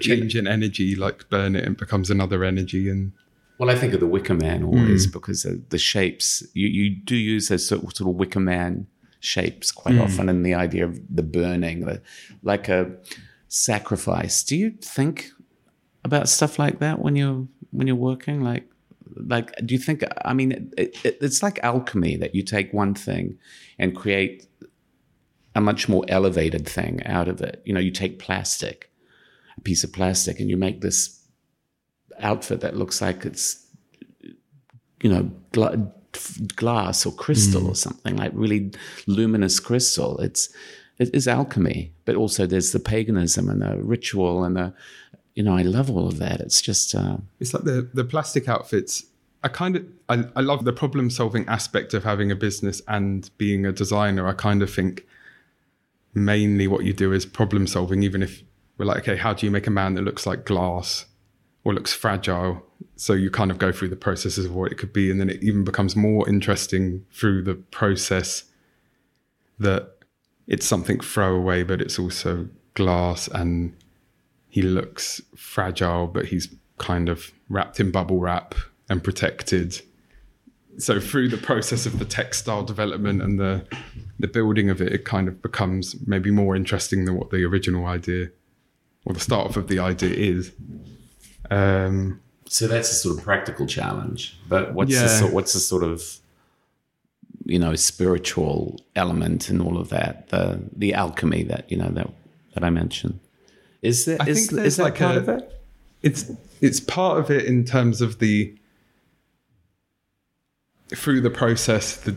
change in energy, like burn it and becomes another energy and. Well, I think of the Wicker Man always mm. because the shapes you, you do use those sort of, sort of Wicker Man shapes quite mm. often and the idea of the burning, the, like a sacrifice. Do you think about stuff like that when you're when you're working? Like, like do you think? I mean, it, it, it's like alchemy that you take one thing and create a much more elevated thing out of it. You know, you take plastic, a piece of plastic, and you make this outfit that looks like it's you know glass or crystal mm. or something like really luminous crystal. It's it is alchemy, but also there's the paganism and the ritual and the you know I love all of that. It's just uh, it's like the the plastic outfits. I kind of I, I love the problem solving aspect of having a business and being a designer. I kind of think mainly what you do is problem solving, even if we're like, okay, how do you make a man that looks like glass or looks fragile? So you kind of go through the processes of what it could be and then it even becomes more interesting through the process that it's something throwaway but it's also glass and he looks fragile, but he's kind of wrapped in bubble wrap and protected. So through the process of the textile development and the the building of it, it kind of becomes maybe more interesting than what the original idea or the start of the idea is. Um, so that's a sort of practical challenge. But what's Yeah. the sort, what's the sort of you know spiritual element in all of that? The the alchemy that you know that that I mentioned. Is there I is, is that like part a- of it? it's it's part of it in terms of the through the process the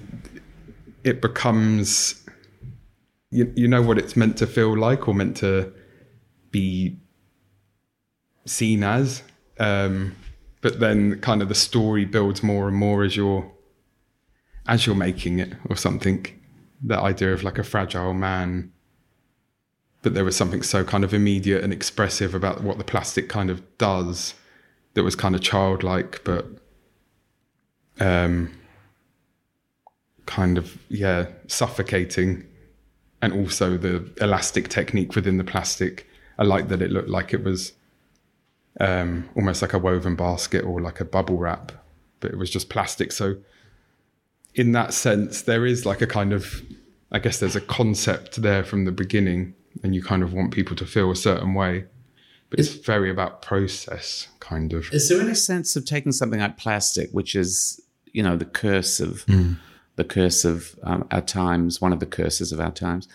it becomes you, you know what it's meant to feel like or meant to be seen as um but then kind of the story builds more and more as you're as you're making it or something. That idea of like a fragile man but there was something so kind of immediate and expressive about what the plastic kind of does that was kind of childlike but um kind of yeah suffocating. And also the elastic technique within the plastic. I like that it looked like it was um almost like a woven basket or like a bubble wrap but it was just plastic. So in that sense there is like a kind of i guess there's a concept there from the beginning and you kind of want people to feel a certain way but it's very about process kind of. Is there any sense of taking something like plastic, which is you know the curse of the curse of um, our times, one of the curses of our times,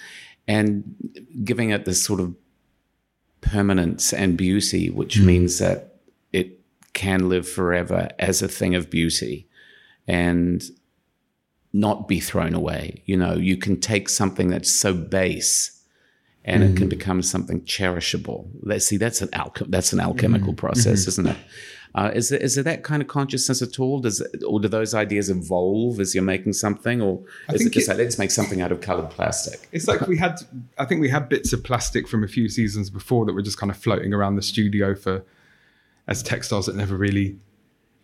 and giving it this sort of permanence and beauty, which hmm. means that it can live forever as a thing of beauty, and not be thrown away. You know, you can take something that's so base and it can hmm. become something cherishable. Let's see, that's an alchem- that's an alchemical hmm. process, isn't it? Uh, is there, is there that kind of consciousness at all? Does it, or do those ideas evolve as you're making something, or is it just it- like let's make something out of colored plastic? It's like we had, I think we had bits of plastic from a few seasons before that were just kind of floating around the studio for as textiles that never really,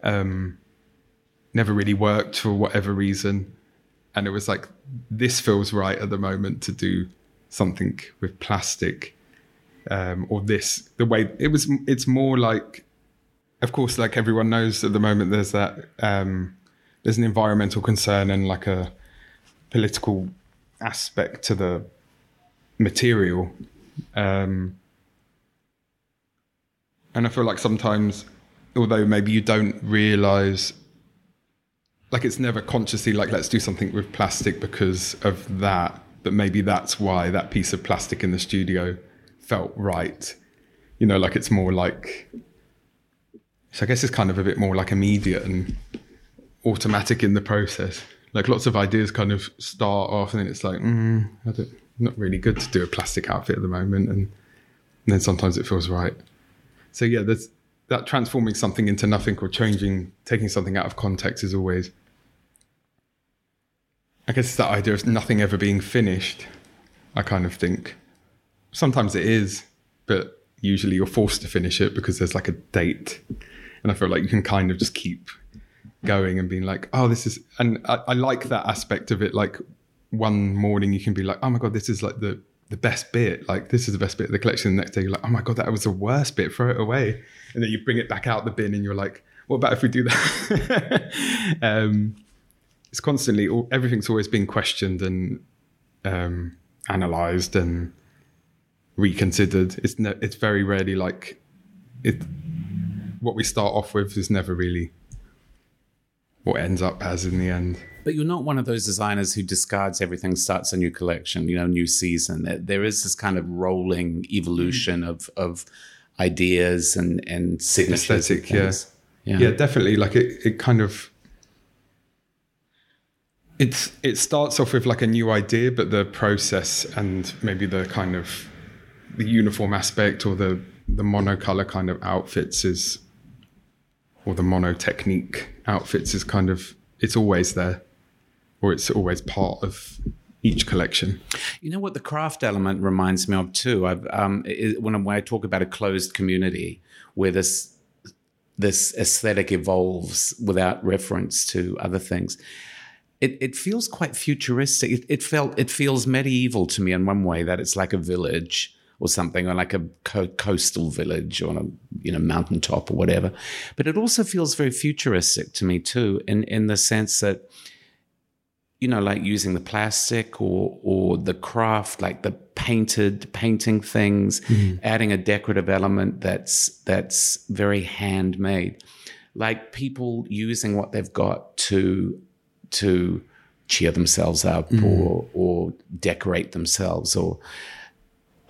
um, never really worked for whatever reason, and it was like this feels right at the moment to do something with plastic, um, or this the way it was. It's more like, of course, like everyone knows at the moment, there's that um, there's an environmental concern and like a political aspect to the material. Um, and I feel like sometimes, although maybe you don't realize, like it's never consciously like, let's do something with plastic because of that, but maybe that's why that piece of plastic in the studio felt right. You know, like it's more like, so I guess it's kind of a bit more like immediate and automatic in the process. Like lots of ideas kind of start off, and then it's like, mm, not really good to do a plastic outfit at the moment, and, and then sometimes it feels right. So yeah, there's that transforming something into nothing or changing, taking something out of context is always. I guess that idea of nothing ever being finished. I kind of think sometimes it is, but usually you're forced to finish it because there's like a date, and I feel like you can kind of just keep going and being like, oh, this is, and I, I like that aspect of it. Like one morning you can be like, oh my god, this is like the the best bit. Like this is the best bit of the collection. The next day you're like, oh my god, that was the worst bit. Throw it away, and then you bring it back out the bin, and you're like, what about if we do that? um, it's constantly everything's always being questioned and um, analyzed and reconsidered. It's ne- it's very rarely like it. What we start off with is never really what ends up as in the end. But you're not one of those designers who discards everything, starts a new collection, you know, new season. There, is this kind of rolling evolution mm. of of ideas and and signatures. and yeah. yeah, yeah definitely like it, it kind of it's it starts off with like a new idea but the process and maybe the kind of the uniform aspect or the the monocolor kind of outfits is or the mono technique outfits is kind of it's always there or it's always part of each collection You know what the craft element reminds me of too. Um, when, I, when I talk about a closed community where this this aesthetic evolves without reference to other things, it, it feels quite futuristic. It, it felt it feels medieval to me in one way that it's like a village or something, or like a co- coastal village or on a you know mountaintop or whatever. But it also feels very futuristic to me too, in in the sense that you know, like using the plastic or or the craft, like the painted painting things, mm. adding a decorative element that's that's very handmade, like people using what they've got to to cheer themselves up mm. or or decorate themselves or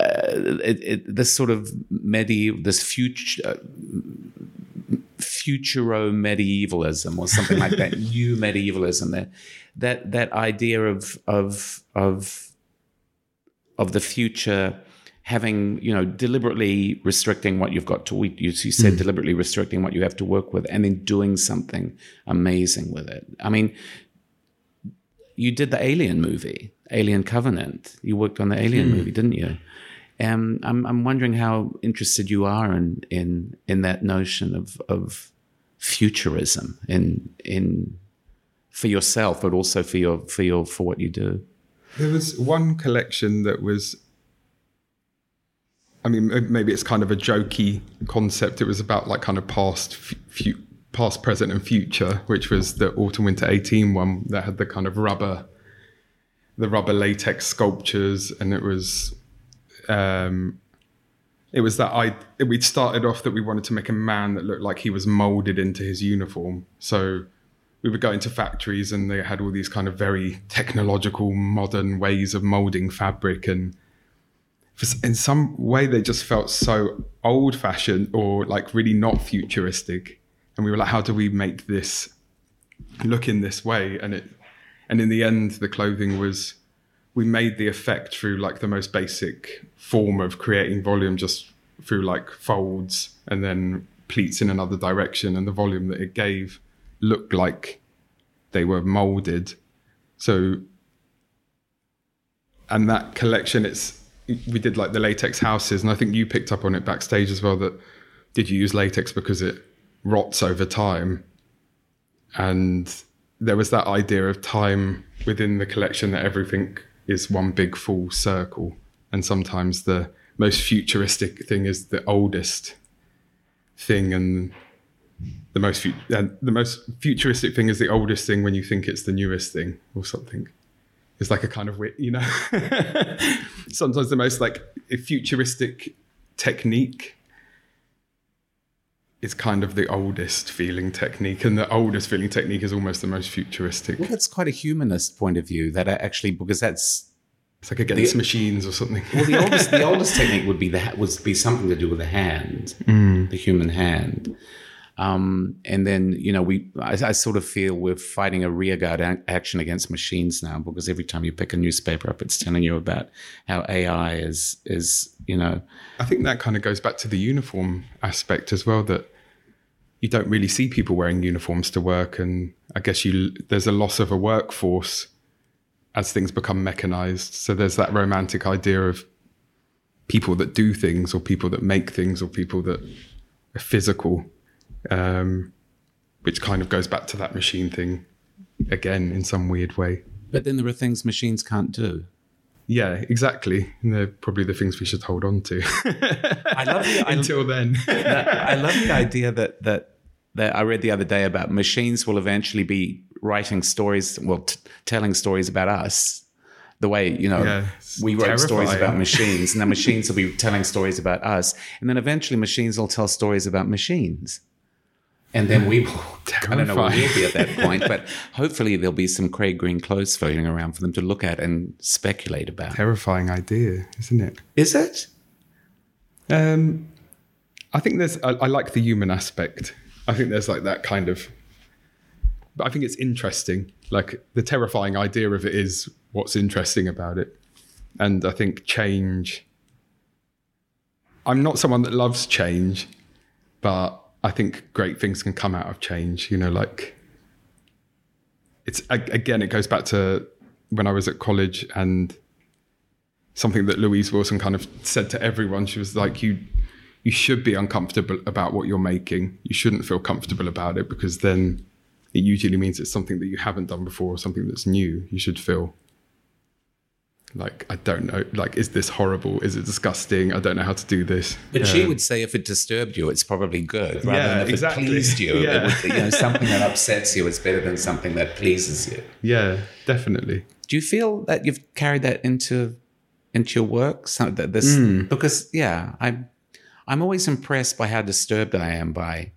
it, it, this sort of medieval, this future, uh, futuro medievalism or something like that, new medievalism. That that that idea of of of of the future having you know deliberately restricting what you've got to you, you said mm. deliberately restricting what you have to work with and then doing something amazing with it i mean you did the alien movie alien covenant you worked on the alien mm. movie didn't you um, I'm, I'm wondering how interested you are in in in that notion of of futurism in in for yourself, but also for your for your for what you do. There was one collection that was. I mean, maybe it's kind of a jokey concept. It was about like kind of past, past, present, and future, which was the autumn winter 18 one that had the kind of rubber, the rubber latex sculptures, and it was um, it was that I we'd started off that we wanted to make a man that looked like he was molded into his uniform. So we would go into factories and they had all these kind of very technological, modern ways of molding fabric, and in some way they just felt so old-fashioned or like really not futuristic. And we were like, how do we make this look in this way? And it, and in the end, the clothing was we made the effect through like the most basic form of creating volume just through like folds and then pleats in another direction and the volume that it gave looked like they were molded. So and that collection it's we did like the latex houses and i think you picked up on it backstage as well that did you use latex because it rots over time? And there was that idea of time within the collection that everything is one big full circle. And sometimes the most futuristic thing is the oldest thing, and the most fu- the most futuristic thing is the oldest thing when you think it's the newest thing or something. It's like a kind of wit, you know. sometimes the most like futuristic technique is kind of the oldest feeling technique, and the oldest feeling technique is almost the most futuristic. Well, that's quite a humanist point of view. That actually, because that's it's like against the, machines or something. well, the oldest the oldest technique would be that would be something to do with the hand, mm. the human hand. Um, and then you know we I, I, sort of feel we're fighting a rearguard a- action against machines now because every time you pick a newspaper up, it's telling you about how AI is is you know. I think that kind of goes back to the uniform aspect as well. That you don't really see people wearing uniforms to work, and I guess you there's a loss of a workforce as things become mechanized. So there's that romantic idea of people that do things, or people that make things, or people that are physical, um, which kind of goes back to that machine thing again in some weird way. But then there are things machines can't do. Yeah, exactly. And they're probably the things we should hold on to. I love the, until then. I love the idea that that that I read the other day about machines will eventually be writing stories, well, t- telling stories about us. The way you know yeah, we wrote terrifying. stories about machines, and then machines will be telling stories about us, and then eventually machines will tell stories about machines. And then we will, I don't know where we'll be at that point, but hopefully there'll be some Craig Green clothes floating around for them to look at and speculate about. Terrifying idea, isn't it? Is it? Um, I think there's, I, I like the human aspect. I think there's like that kind of but I think it's interesting. Like the terrifying idea of it is what's interesting about it. And I think change. I'm not someone that loves change, but I think great things can come out of change. You know, like it's again, it goes back to when I was at college and something that Louise Wilson kind of said to everyone. She was like, "You, you should be uncomfortable about what you're making. You shouldn't feel comfortable about it because then it usually means it's something that you haven't done before or something that's new. You should feel like I don't know, like is this horrible? Is it disgusting? I don't know how to do this. But she Um, would say if it disturbed you, it's probably good. Rather Yeah, than if exactly. it pleased you, Yeah. it would, you know, something that upsets you is better than something that pleases you. yeah, definitely. Do you feel that you've carried that into into your work? So that this Hmm. because yeah, I'm I'm always impressed by how disturbed I am by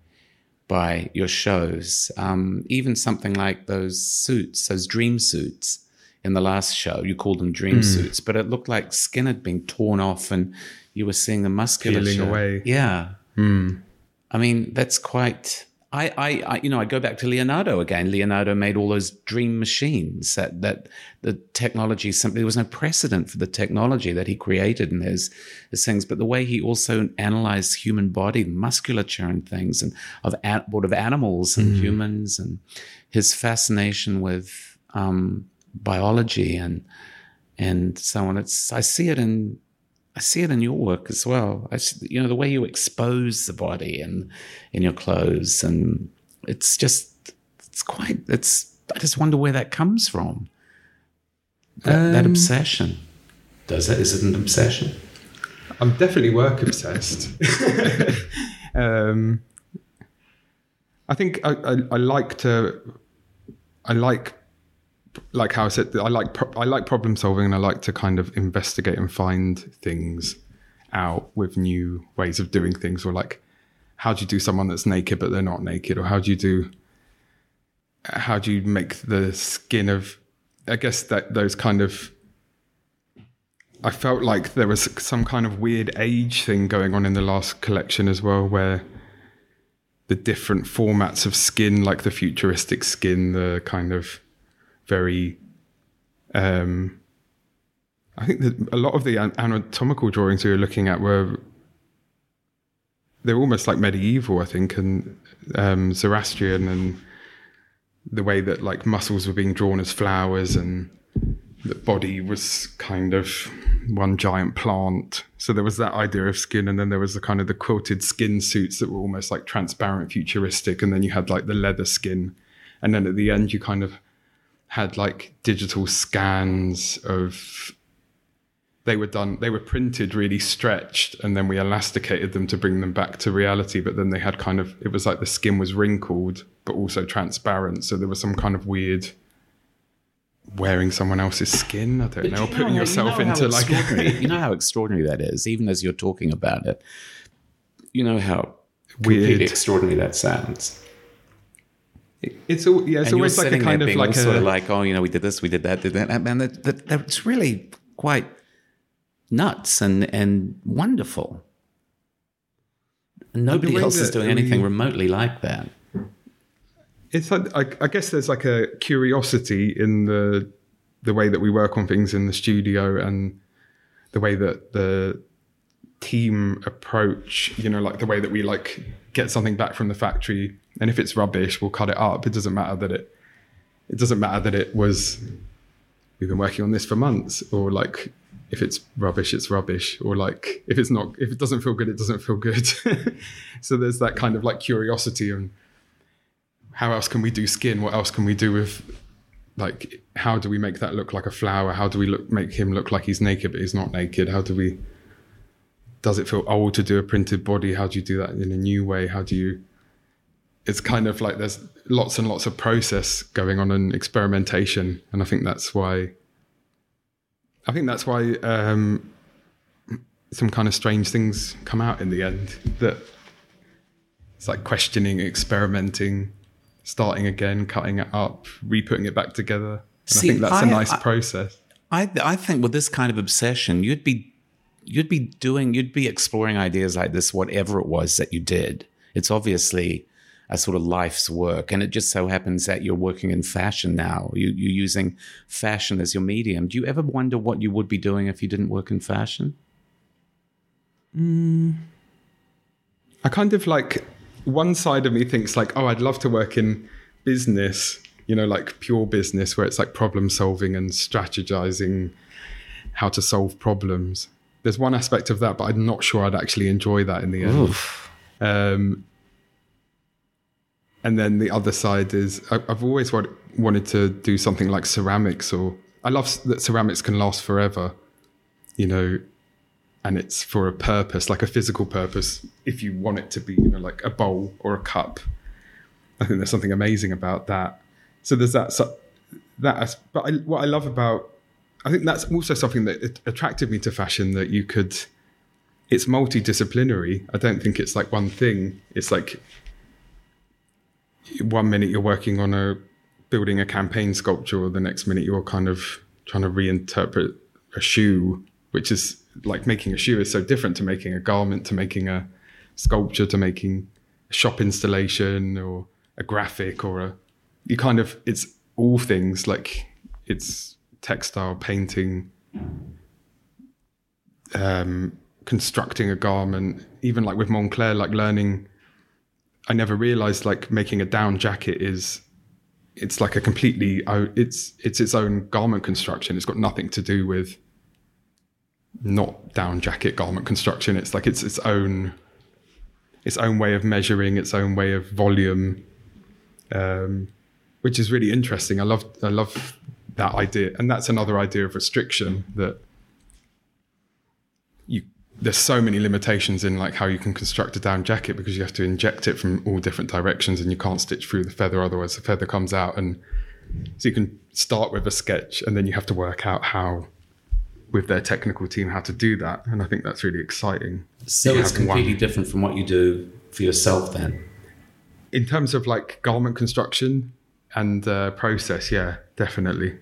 by your shows. Um, even something like those suits, those dream suits in the last show. You called them dream suits, but it looked like skin had been torn off, and you were seeing the musculature Peeling away. Yeah. I mean, that's quite. I, I, I, you know, I go back to Leonardo again. Leonardo made all those dream machines that that the technology simply there was no precedent for the technology that he created and his his things. But the way he also analyzed human body, musculature, and things, and of what of animals and humans, and his fascination with um, biology and and so on. It's I see it in I see it in your work as well. I you know, the way you expose the body and in your clothes, and it's just, it's quite, it's, I just wonder where that comes from. That, that Um, obsession. Does it? Is it an obsession? I'm definitely work obsessed. um, I think I, I, I like to, I like, like how I said, I like pro- I like problem solving, and I like to kind of investigate and find things out with new ways of doing things, or like how do you do someone that's naked but they're not naked, or how do you do, how do you make the skin of, I guess that those kind of I felt like there was some kind of weird age thing going on in the last collection as well, where the different formats of skin, like the futuristic skin, the kind of very, um, I think that a lot of the anatomical drawings we were looking at were they're almost like medieval, I think, and um, Zoroastrian, and the way that like muscles were being drawn as flowers and the body was kind of one giant plant. So there was that idea of skin, and then there was the kind of the quilted skin suits that were almost like transparent, futuristic, and then you had like the leather skin, and then at the end you kind of had like digital scans of. They were done. They were printed really stretched, and then we elasticated them to bring them back to reality. But then they had kind of. It was like the skin was wrinkled, but also transparent. So there was some kind of weird wearing someone else's skin. I don't know, you putting know- yourself you know into like you know how extraordinary that is, even as you're talking about it. You know how Weird. extraordinary that sounds. It's all yeah, it's and always like a kind of like a sort of like, oh, you know, we did this, we did that, did that, and that, that, that's really quite nuts and and wonderful. And nobody else is doing anything we- remotely like that. it's like I, I guess there's like a curiosity in the the way that we work on things in the studio and the way that the team approach you know like the way that we like get something back from the factory and if it's rubbish we'll cut it up it doesn't matter that it it doesn't matter that it was we've been working on this for months or like if it's rubbish it's rubbish or like if it's not if it doesn't feel good it doesn't feel good so there's that kind of like curiosity and how else can we do skin? What else can we do with like how do we make that look like a flower? How do we look make him look like he's naked but he's not naked? How do we does it feel old to do a printed body? How do you do that in a new way? How do you it's kind of like there's lots and lots of process going on and experimentation. And I think that's why I think that's why um some kind of strange things come out in the end that it's like questioning, experimenting, starting again, cutting it up, re-putting it back together. And See, I think that's a I- nice I- process. I I think with this kind of obsession, you'd be you'd be doing you'd be exploring ideas like this, whatever it was that you did. It's obviously a sort of life's work, and it just so happens that you're working in fashion now. You, you're using fashion as your medium. Do you ever wonder what you would be doing if you didn't work in fashion? I kind of like one side of me thinks like, oh, I'd love to work in business, you know, like pure business where it's like problem solving and strategizing how to solve problems. There's one aspect of that, but I'm not sure I'd actually enjoy that in the end. Um, and then the other side is I, I've always wa- wanted to do something like ceramics or I love that ceramics can last forever, you know, and it's for a purpose, like a physical purpose. If you want it to be, you know, like a bowl or a cup, I think there's something amazing about that. So there's that. So that, but I, what I love about, I think that's also something that attracted me to fashion. That you could, it's multidisciplinary. I don't think it's like one thing. It's like one minute you're working on a building a campaign sculpture, or the next minute you're kind of trying to reinterpret a shoe, which is like making a shoe is so different to making a garment, to making a sculpture, to making a shop installation or a graphic or a you kind of it's all things like it's textile painting um constructing a garment even like with Moncler like learning i never realized like making a down jacket is it's like a completely it's it's its own garment construction. It's got nothing to do with not down jacket garment construction. It's like it's its own its own way of measuring its own way of volume um, which is really interesting. I love i love that idea. And that's another idea of restriction that there's so many limitations in like how you can construct a down jacket because you have to inject it from all different directions and you can't stitch through the feather otherwise the feather comes out and so you can start with a sketch and then you have to work out how with their technical team how to do that and i think that's really exciting so it's completely one. different from what you do for yourself then in terms of like garment construction and uh, process yeah definitely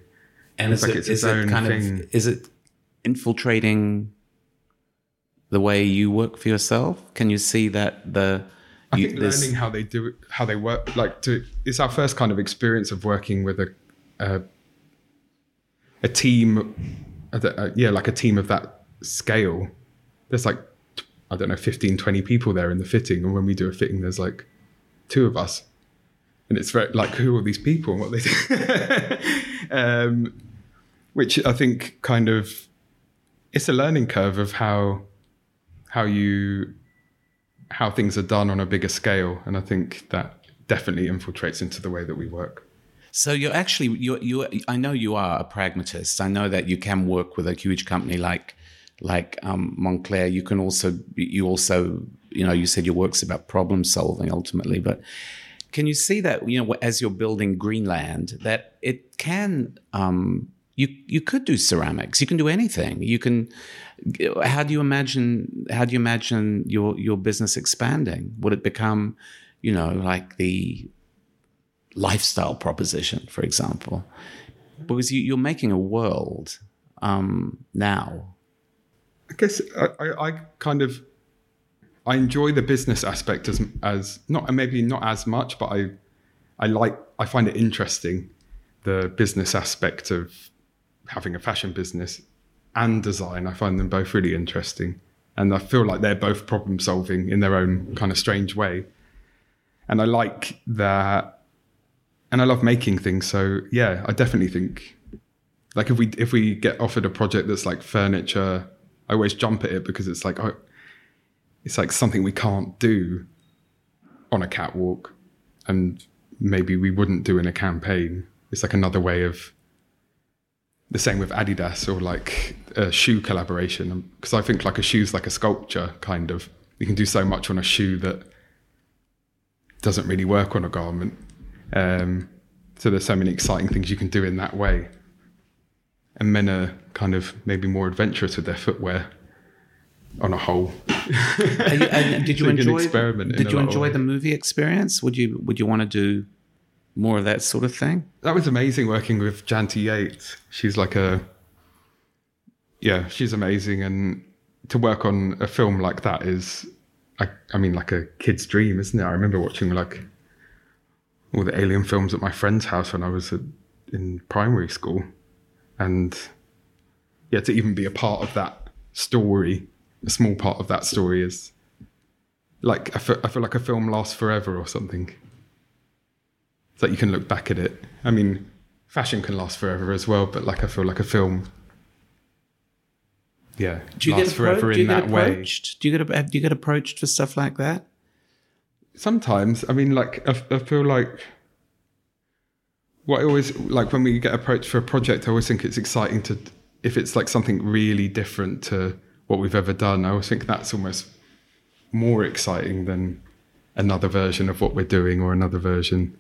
and it's, like it, it's its own kind thing. of is it infiltrating the way you work for yourself? Can you see that the I think learning how they do it, how they work, like to, it's our first kind of experience of working with a a, a team, a, yeah, like a team of that scale. There's like I don't know, 15, 20 people there in the fitting, and when we do a fitting, there's like two of us, and it's very like who are these people and what they do, um, which I think kind of it's a learning curve of how how you how things are done on a bigger scale, and I think that definitely infiltrates into the way that we work. So you're actually you you I know you are a pragmatist. I know that you can work with a huge company like like um, Moncler. You can also you also you know you said your work's about problem solving ultimately, but can you see that you know as you're building Greenland that it can um, you you could do ceramics. You can do anything. You can. How do you imagine? How do you imagine your your business expanding? Would it become, you know, like the lifestyle proposition, for example? Because you, are making a world um, now. I guess I, I, I kind of I enjoy the business aspect as as not maybe not as much, but I I like I find it interesting the business aspect of having a fashion business and design. I find them both really interesting. And I feel like they're both problem solving in their own kind of strange way. And I like that. And I love making things. So yeah, I definitely think like if we if we get offered a project that's like furniture, I always jump at it because it's like oh, it's like something we can't do on a catwalk and maybe we wouldn't do in a campaign. It's like another way of the same with Adidas or like a shoe collaboration because I think like a shoe's like a sculpture kind of. You can do so much on a shoe that doesn't really work on a garment. Um, so there's so many exciting things you can do in that way. And men are kind of maybe more adventurous with their footwear on a whole. you, did you enjoy? Did you enjoy the movie experience? Would you Would you want to do more of that sort of thing. That was amazing working with Janty Yates. She's like a, yeah, she's amazing. And to work on a film like that is, I, I mean, like a kid's dream, isn't it? I remember watching like all the alien films at my friend's house when I was in primary school. And yeah, to even be a part of that story, a small part of that story is like, I feel, I feel like a film lasts forever or something that you can look back at it. I mean, fashion can last forever as well, but like I feel like a film, yeah, do you lasts get forever in that approached? way. Do you get do you get approached for stuff like that? Sometimes, I mean, like I, I feel like what I always like when we get approached for a project, I always think it's exciting to if it's like something really different to what we've ever done. I always think that's almost more exciting than another version of what we're doing or another version,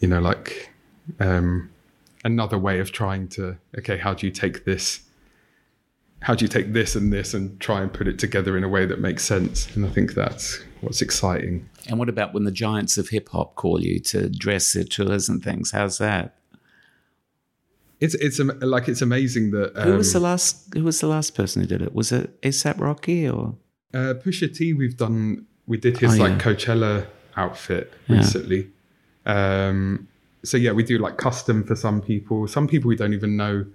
you know, like um, another way of trying to okay, how do you take this? How do you take this and this and try and put it together in a way that makes sense? And I think that's what's exciting. And what about when the giants of hip hop call you to dress their tours and things? How's that? It's it's like it's amazing that um, who was the last who was the last person who did it? Was it ASAP Rocky or uh, Pusha T? We've done we did his oh, like yeah. Coachella outfit recently. Um, so yeah, we do like custom for some people. Some people we don't even know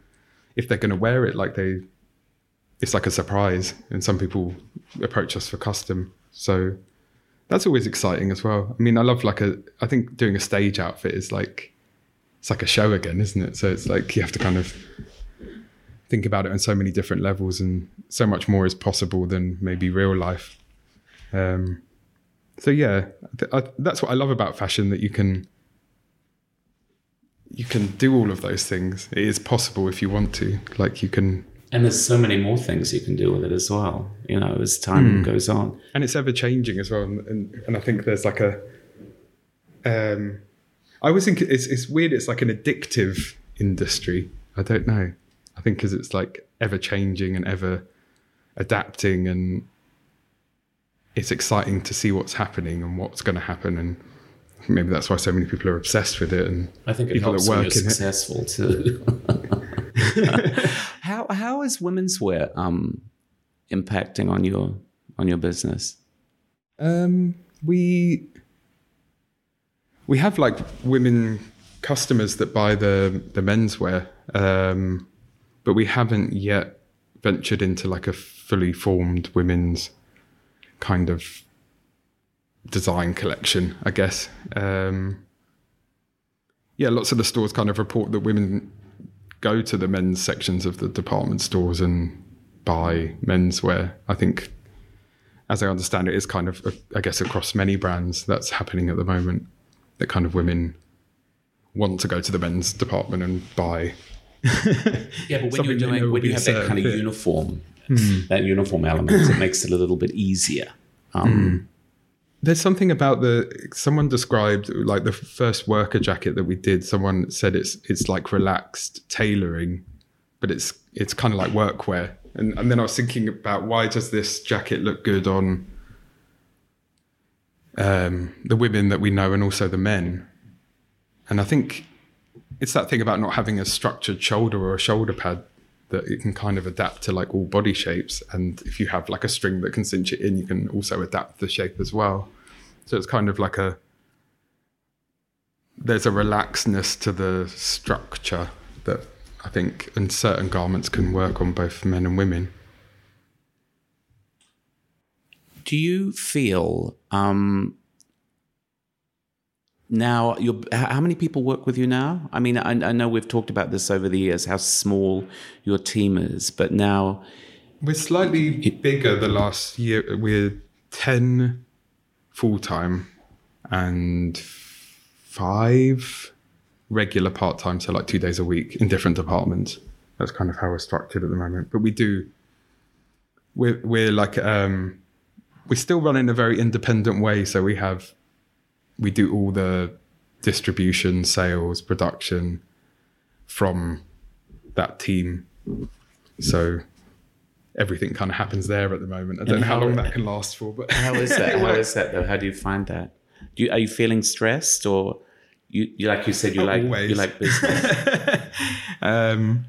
if they're going to wear it. Like they, it's like a surprise, and some people approach us for custom. So that's always exciting as well. I mean, I love like a. I think doing a stage outfit is like it's like a show again, isn't it? So it's like you have to kind of think about it on so many different levels, and so much more is possible than maybe real life. Um, so yeah, I, that's what I love about fashion that you can you can do all of those things. It is possible if you want to. Like you can and there's so many more things you can do with it as well, you know, as time mm. goes on. And it's ever changing as well. And, and, and I think there's like a, um, I always think it's it's weird. It's like an addictive industry. I don't know. I think because it's like ever changing and ever adapting, and it's exciting to see what's happening and what's going to happen. And maybe that's why so many people are obsessed with it. And I think it people helps when you're successful too. how how is women's wear um, impacting on your on your business? Um, we we have like women customers that buy the the menswear, um, but we haven't yet ventured into like a fully formed women's kind of design collection. I guess. Um, yeah, lots of the stores kind of report that women go to the men's sections of the department stores and buy menswear. I think, as I understand it, is kind of, I guess, across many brands that's happening at the moment that kind of women want to go to the men's department and buy. yeah, but when you're doing when you have that kind of uniform, mm. that uniform element, it makes it a little bit easier. Um, mm. There's something about the someone described like the first worker jacket that we did. Someone said it's it's like relaxed tailoring, but it's it's kind of like workwear. And and then I was thinking about why does this jacket look good on um, the women that we know and also the men. And I think it's that thing about not having a structured shoulder or a shoulder pad that it can kind of adapt to like all body shapes. And if you have like a string that can cinch it in, you can also adapt the shape as well. So it's kind of like a there's a relaxedness to the structure that I think in certain garments can work on both men and women do you feel um, now you're how many people work with you now i mean I, I, know we've talked about this over the years how small your team is but now we're slightly it, bigger the last year we're 10 full-time and five regular part-time so like two days a week in different departments that's kind of how we're structured at the moment but we do we're, we're like um we still run in a very independent way. So we have we do all the distribution, sales, production from that team. So everything kind of happens there at the moment. I don't and know how, long that can last for, but how is that? How is that though? How do you find that? Do you, are you feeling stressed or you, you like you said you like always. you like business? um,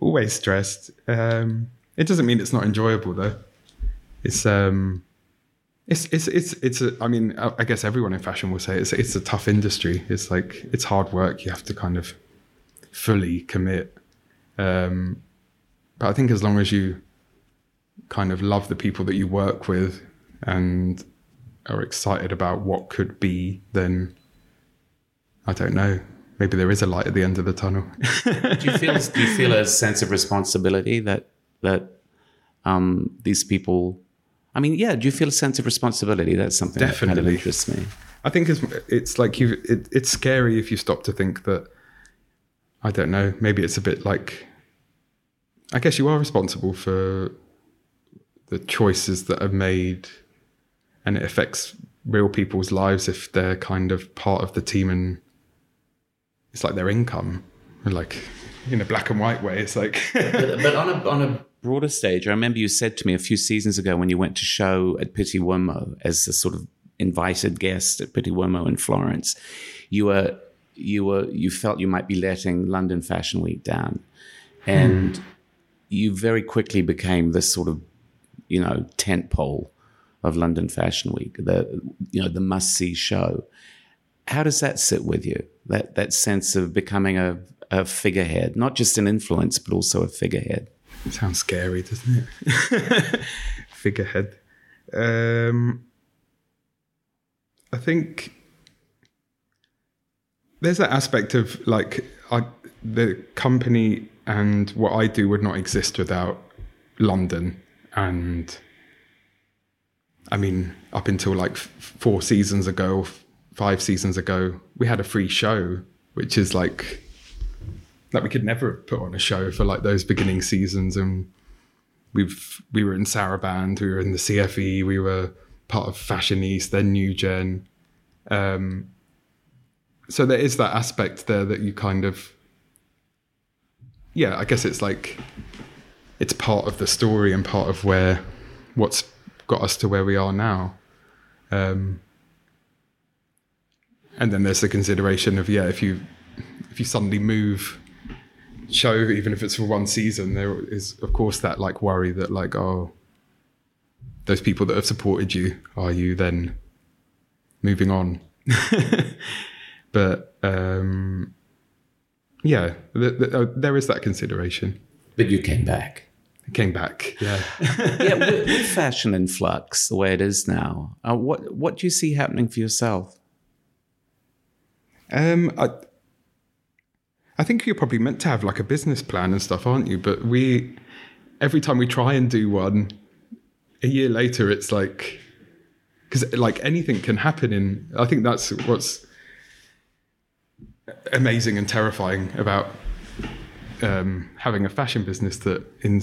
always stressed. Um, it doesn't mean it's not enjoyable though. It's um, it's it's it's it's a, I mean I guess everyone in fashion will say it's it's a tough industry. It's like it's hard work. You have to kind of fully commit. Um, but I think as long as you kind of love the people that you work with and are excited about what could be, then I don't know. Maybe there is a light at the end of the tunnel. do you feel do you feel a sense of responsibility that that um, these people I mean, yeah. Do you feel a sense of responsibility? That's something Definitely. that kind of interests me. I think it's it's like you. It, it's scary if you stop to think that I don't know. Maybe it's a bit like. I guess you are responsible for the choices that are made, and it affects real people's lives if they're kind of part of the team and it's like their income, like in a black and white way. It's like, but, but on a on a broader stage, I remember you said to me a few seasons ago when you went to show at Pitti Uomo as a sort of invited guest at Pitti Uomo in Florence, you were you were you felt you might be letting London Fashion Week down, and hmm. you very quickly became this sort of you know tent pole of London Fashion Week, the you know the must see show. How does that sit with you? That that sense of becoming a, a figurehead, not just an influence, but also a figurehead. It sounds scary, doesn't it? figurehead. Um, I think there's that aspect of like I, the company and what I do would not exist without London and I mean, up until like four seasons ago, five seasons ago, we had a free show, which is like that we could never have put on a show for like those beginning seasons. And we've we were in Sarabande, we were in the CFE, we were part of Fashion East, then New Gen. Um, so there is that aspect there that you kind of, yeah, I guess it's like it's part of the story and part of where what's got us to where we are now. Um, and then there's the consideration of yeah, if you if you suddenly move show, even if it's for one season, there is of course that like worry that like oh, those people that have supported you, are you then moving on? but um, yeah, the, the, uh, there is that consideration. But you came back came back. Yeah, yeah. With, with, fashion in flux, the way it is now, uh, what what do you see happening for yourself? Um, I, I think you're probably meant to have like a business plan and stuff, aren't you? But we, every time we try and do one, a year later, it's like, because like anything can happen. In I think that's what's amazing and terrifying about um, having a fashion business that in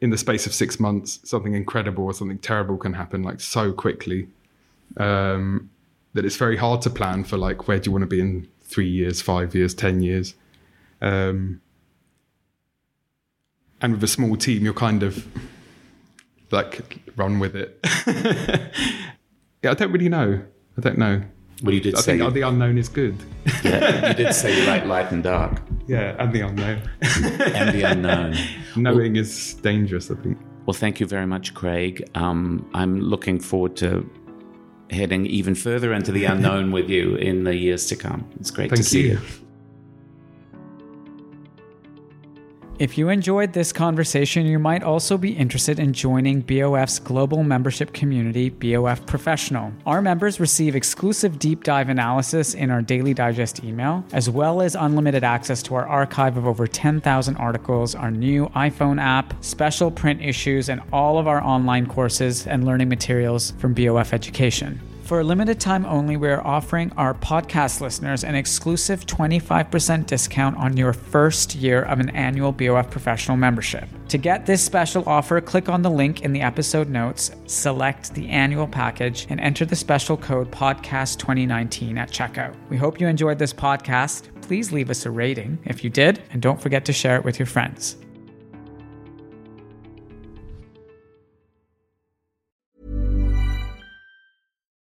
in the space of six months, something incredible or something terrible can happen like so quickly um, that it's very hard to plan for like where do you want to be in three years, five years, ten years. Um, and with a small team, you're kind of like run with it. yeah, I don't really know. I don't know. Well, you did I say think the unknown is good. yeah, you did say you like light and dark. Yeah, and the unknown. and the unknown. Knowing well, is dangerous, I think. Well, thank you very much, Craig. Um, I'm looking forward to heading even further into the unknown with you in the years to come. It's great thank to see you. you. If you enjoyed this conversation, you might also be interested in joining BOF's global membership community, BOF Professional. Our members receive exclusive deep dive analysis in our daily digest email, as well as unlimited access to our archive of over 10,000 articles, our new iPhone app, special print issues, and all of our online courses and learning materials from BOF Education. For a limited time only, we are offering our podcast listeners an exclusive 25% discount on your first year of an annual BOF professional membership. To get this special offer, click on the link in the episode notes, select the annual package, and enter the special code podcast2019 at checkout. We hope you enjoyed this podcast. Please leave us a rating if you did, and don't forget to share it with your friends.